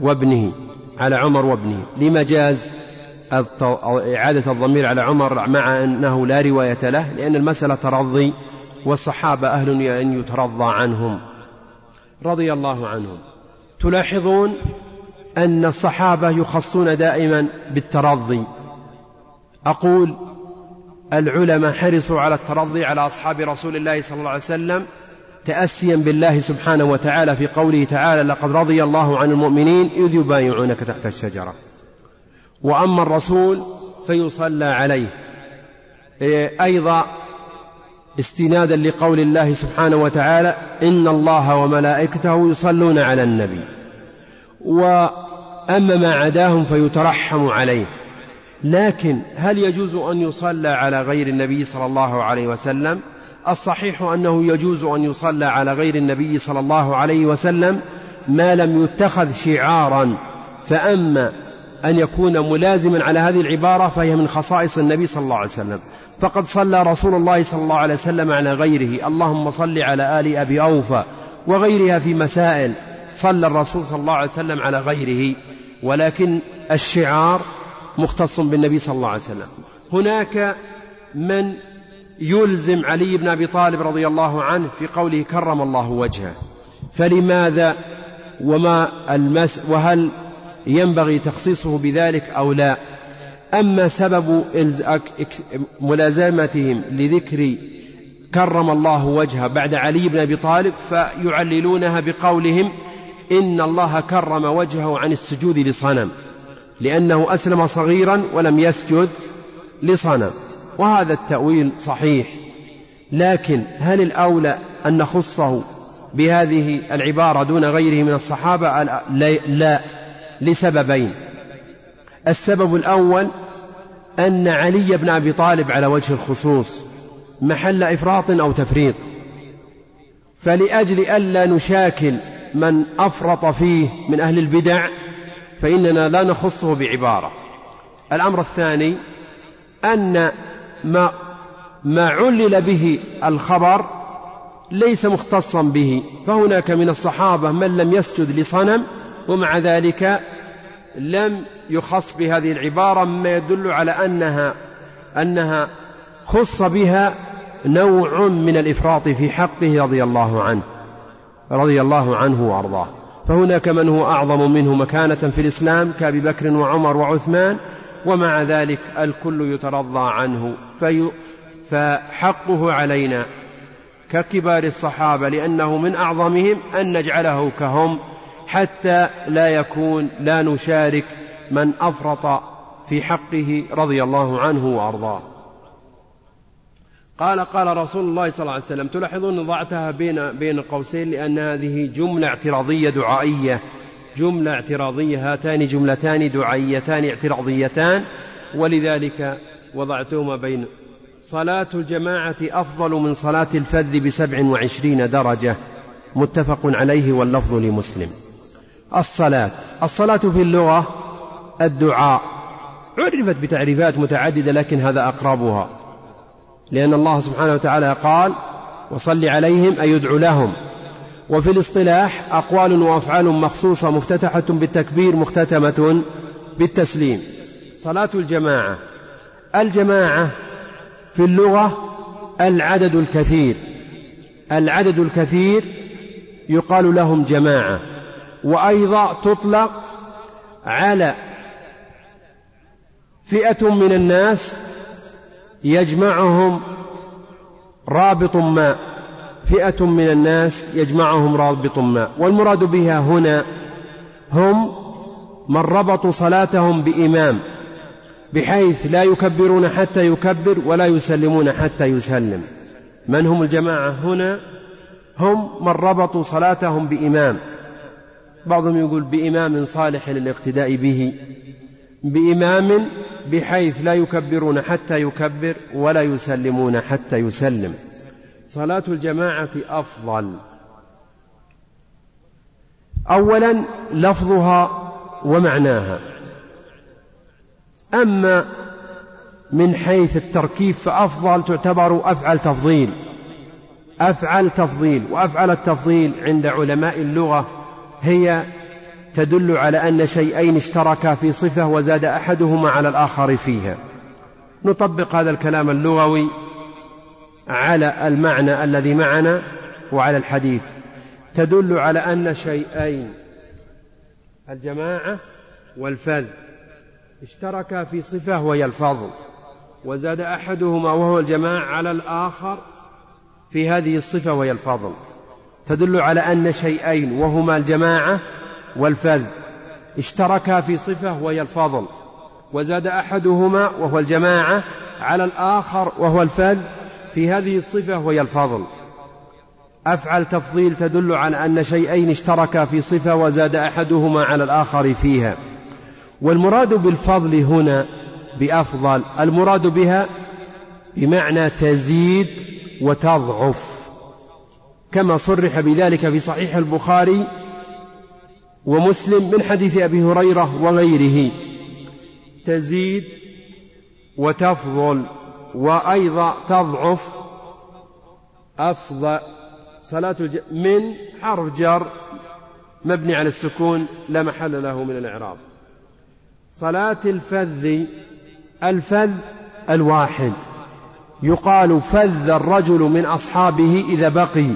وابنه على عمر وابنه. لمجاز إعادة الضمير على عمر مع أنه لا رواية له لأن المسألة ترضي والصحابة أهل أن يترضى عنهم. رضي الله عنهم. تلاحظون أن الصحابة يخصون دائما بالترضي. أقول العلماء حرصوا على الترضي على أصحاب رسول الله صلى الله عليه وسلم تأسيا بالله سبحانه وتعالى في قوله تعالى لقد رضي الله عن المؤمنين إذ يبايعونك تحت الشجرة. وأما الرسول فيصلى عليه. إيه، أيضا استنادا لقول الله سبحانه وتعالى إن الله وملائكته يصلون على النبي. وأما ما عداهم فيترحم عليه. لكن هل يجوز أن يصلى على غير النبي صلى الله عليه وسلم؟ الصحيح أنه يجوز أن يصلى على غير النبي صلى الله عليه وسلم ما لم يتخذ شعارا. فأما أن يكون ملازما على هذه العبارة فهي من خصائص النبي صلى الله عليه وسلم. فقد صلى رسول الله صلى الله عليه وسلم على غيره. اللهم صل على آل أبي أوفى وغيرها في مسائل. صلى الرسول صلى الله عليه وسلم على غيره. ولكن الشعار مختص بالنبي صلى الله عليه وسلم. هناك من يلزم علي بن أبي طالب رضي الله عنه في قوله كرم الله وجهه. فلماذا وما المس وهل ينبغي تخصيصه بذلك أو لا. أما سبب ملازمتهم لذكر كرم الله وجهه بعد علي بن أبي طالب فيعللونها بقولهم إن الله كرم وجهه عن السجود لصنم لأنه أسلم صغيرا ولم يسجد لصنم وهذا التأويل صحيح. لكن هل الأولى أن نخصه بهذه العبارة دون غيره من الصحابة؟ لا. لسببين. السبب الأول أن علي بن أبي طالب على وجه الخصوص محل إفراط أو تفريط. فلأجل ألا نشاكل من أفرط فيه من أهل البدع فإننا لا نخصه بعبارة. الأمر الثاني أن ما ما علل به الخبر ليس مختصا به. فهناك من الصحابة من لم يسجد لصنم ومع ذلك لم يخص بهذه العبارة مما يدل على أنها أنها خص بها نوع من الإفراط في حقه رضي الله عنه رضي الله عنه وأرضاه. فهناك من هو أعظم منه مكانة في الإسلام كأبي بكر وعمر وعثمان ومع ذلك الكل يترضى عنه. في فحقه علينا ككبار الصحابة لأنه من أعظمهم أن نجعله كهم. حتى لا يكون لا نشارك من أفرط في حقه رضي الله عنه وأرضاه. قال قال رسول الله صلى الله عليه وسلم تلاحظون ضعتها بين بين قوسين لأن هذه جملة اعتراضية دعائية. جملة اعتراضية هاتان جملتان دعائيتان اعتراضيتان. ولذلك وضعتهما بين صلاة الجماعة أفضل من صلاة الفذ بسبع وعشرين درجة. متفق عليه واللفظ لمسلم. الصلاة. الصلاة في اللغة الدعاء. عرفت بتعريفات متعددة لكن هذا أقربها. لأن الله سبحانه وتعالى قال وصل عليهم أي يدعو لهم. وفي الاصطلاح أقوال وأفعال مخصوصة مفتتحة بالتكبير مختتمة بالتسليم. صلاة الجماعة. الجماعة في اللغة العدد الكثير. العدد الكثير يقال لهم جماعة. وأيضا تطلق على فئة من الناس يجمعهم رابط ما. فئة من الناس يجمعهم رابط ما. والمراد بها هنا هم من ربطوا صلاتهم بإمام بحيث لا يكبرون حتى يكبر ولا يسلمون حتى يسلم. من هم الجماعة هنا؟ هم من ربطوا صلاتهم بإمام. بعضهم يقول بإمام صالح للاقتداء به بإمام بحيث لا يكبرون حتى يكبر ولا يسلمون حتى يسلم. صلاة الجماعة أفضل. أولا لفظها ومعناها. أما من حيث التركيب فأفضل تعتبر أفعل تفضيل. أفعل تفضيل وأفعل التفضيل عند علماء اللغة هي تدل على أن شيئين اشتركا في صفة وزاد أحدهما على الآخر فيها. نطبق هذا الكلام اللغوي على المعنى الذي معنا وعلى الحديث. تدل على أن شيئين الجماعة والفذ اشتركا في صفة وهي الفضل وزاد أحدهما وهو الجماعة على الآخر في هذه الصفة وهي الفضل. تدل على أن شيئين وهما الجماعة والفذ اشتركا في صفة وهي الفضل وزاد أحدهما وهو الجماعة على الآخر وهو الفذ في هذه الصفة وهي الفضل. أفعل تفضيل تدل على أن شيئين اشتركا في صفة وزاد أحدهما على الآخر فيها. والمراد بالفضل هنا بأفضل المراد بها بمعنى تزيد وتضعف. كما صرح بذلك في صحيح البخاري ومسلم من حديث أبي هريرة وغيره. تزيد وتفضل وأيضا تضعف أفضل صلاة. من حرف جر مبني على السكون لا محل له من الإعراب. صلاة الفذ الفذ الواحد. يقال فذ الرجل من أصحابه إذا بقي.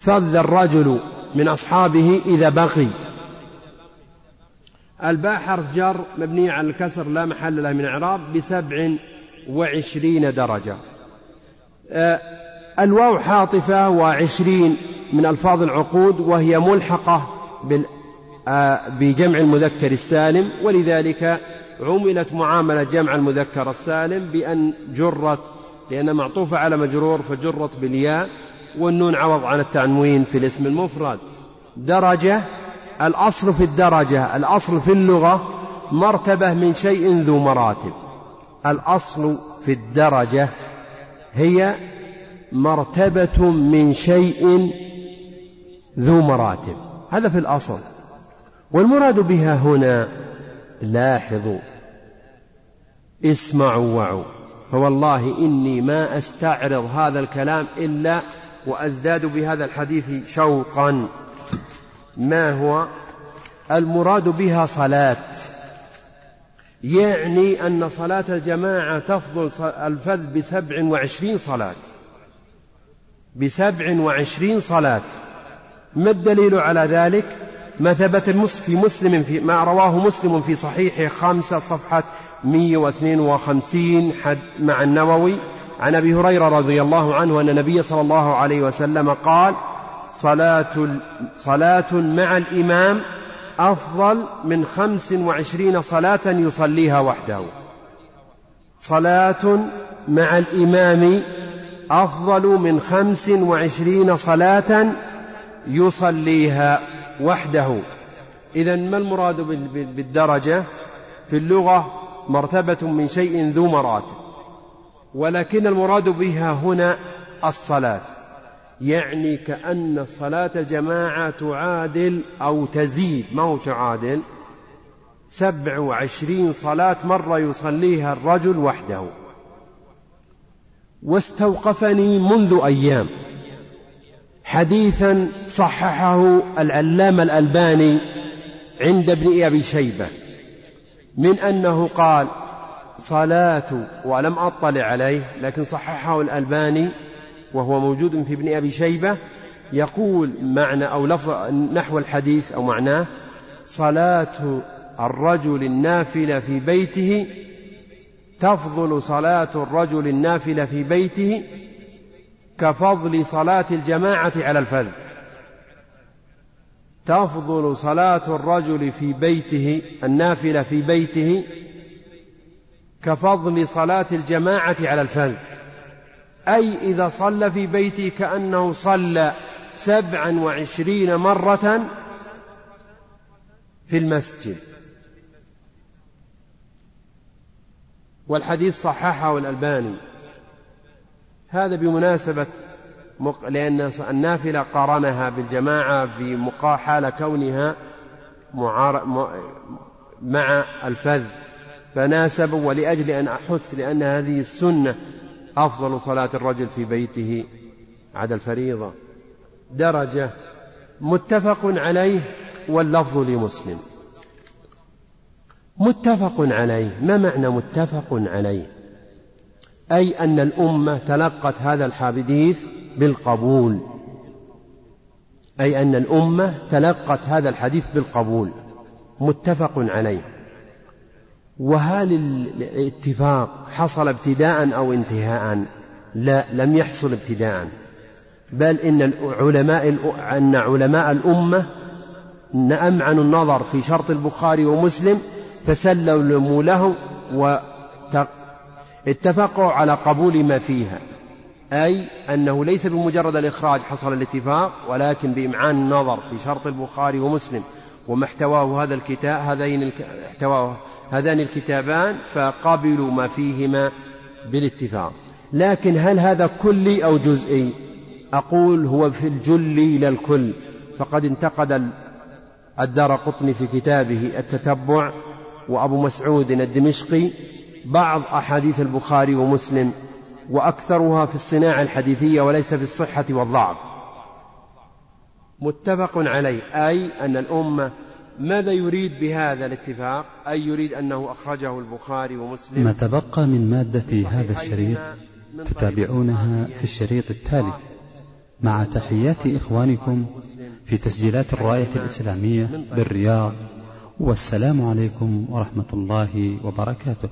فذ الرجل من أصحابه إذا بقي الباء حرف جر مبني على الكسر لا محل له من إعراب بسبع وعشرين درجة. آه، الواو حاطفة وعشرين من ألفاظ العقود وهي ملحقة آه، بجمع المذكر السالم ولذلك عملت معاملة جمع المذكر السالم بأن جرت لأن معطوفة على مجرور فجرت بالياء. والنون عوض عن التنوين في الاسم المفرد. درجة الأصل في الدرجة الأصل في اللغة مرتبة من شيء ذو مراتب. الأصل في الدرجة هي مرتبة من شيء ذو مراتب. هذا في الأصل. والمراد بها هنا لاحظوا. اسمعوا وعوا. فوالله إني ما أستعرض هذا الكلام إلا وأزداد بهذا الحديث شوقا. ما هو؟ المراد بها صلاة. يعني أن صلاة الجماعة تفضل الفذ بسبع وعشرين صلاة. بسبع وعشرين صلاة. ما الدليل على ذلك؟ ما ثبت في مسلم في ما رواه مسلم في صحيحه خمسة صفحة 152 حد مع النووي عن أبي هريرة رضي الله عنه أن النبي صلى الله عليه وسلم قال صلاة صلاة مع الإمام أفضل من خمس وعشرين صلاة يصليها وحده. صلاة مع الإمام أفضل من خمس وعشرين صلاة يصليها وحده. إذا ما المراد بالدرجة؟ في اللغة مرتبة من شيء ذو مراتب. ولكن المراد بها هنا الصلاة. يعني كأن صلاة الجماعة تعادل أو تزيد. ما هو تعادل؟ سبع وعشرين صلاة مرة يصليها الرجل وحده. واستوقفني منذ أيام. حديثا صححه العلامة الألباني عند ابن أبي شيبة من أنه قال صلاة ولم أطلع عليه لكن صححه الألباني وهو موجود في ابن أبي شيبة يقول معنى أو لفظ نحو الحديث أو معناه صلاة الرجل النافلة في بيته تفضل صلاة الرجل النافلة في بيته كفضل صلاة الجماعة على الفرد. تفضل صلاة الرجل في بيته النافلة في بيته كفضل صلاة الجماعة على الفرد أي إذا صلى في بيته كأنه صلى سبعا وعشرين مرة في المسجد. والحديث صححه الألباني. هذا بمناسبة لأن النافلة قارنها بالجماعة في حال كونها مع الفذ. فناسبوا ولأجل أن أحث لأن هذه السنة أفضل صلاة الرجل في بيته عدا الفريضة. درجة. متفق عليه واللفظ لمسلم. متفق عليه. ما معنى متفق عليه؟ أي أن الأمة تلقت هذا الحديث بالقبول. أي أن الأمة تلقت هذا الحديث بالقبول. متفق عليه. وهل الاتفاق حصل ابتداء أو انتهاء؟ لا لم يحصل ابتداء. بل إن علماء أن علماء الأمة أمعنوا النظر في شرط البخاري ومسلم فسلموا له واتفقوا على قبول ما فيها. أي أنه ليس بمجرد الإخراج حصل الاتفاق ولكن بإمعان النظر في شرط البخاري ومسلم. وما احتواه هذا الكتاب هذين احتواه هذان الكتابان فقبلوا ما فيهما بالاتفاق. لكن هل هذا كلي أو جزئي؟ أقول هو في الجل لا الكل. فقد انتقد الدار قطني في كتابه التتبع وأبو مسعود الدمشقي بعض أحاديث البخاري ومسلم وأكثرها في الصناعة الحديثية وليس في الصحة والضعف. متفق عليه أي أن الأمة ماذا يريد بهذا الاتفاق؟ أي يريد أنه أخرجه البخاري ومسلم؟ ما تبقى من مادة هذا الشريط تتابعونها في الشريط التالي. مع تحيات إخوانكم في تسجيلات الراية الإسلامية بالرياض. والسلام عليكم ورحمة الله وبركاته.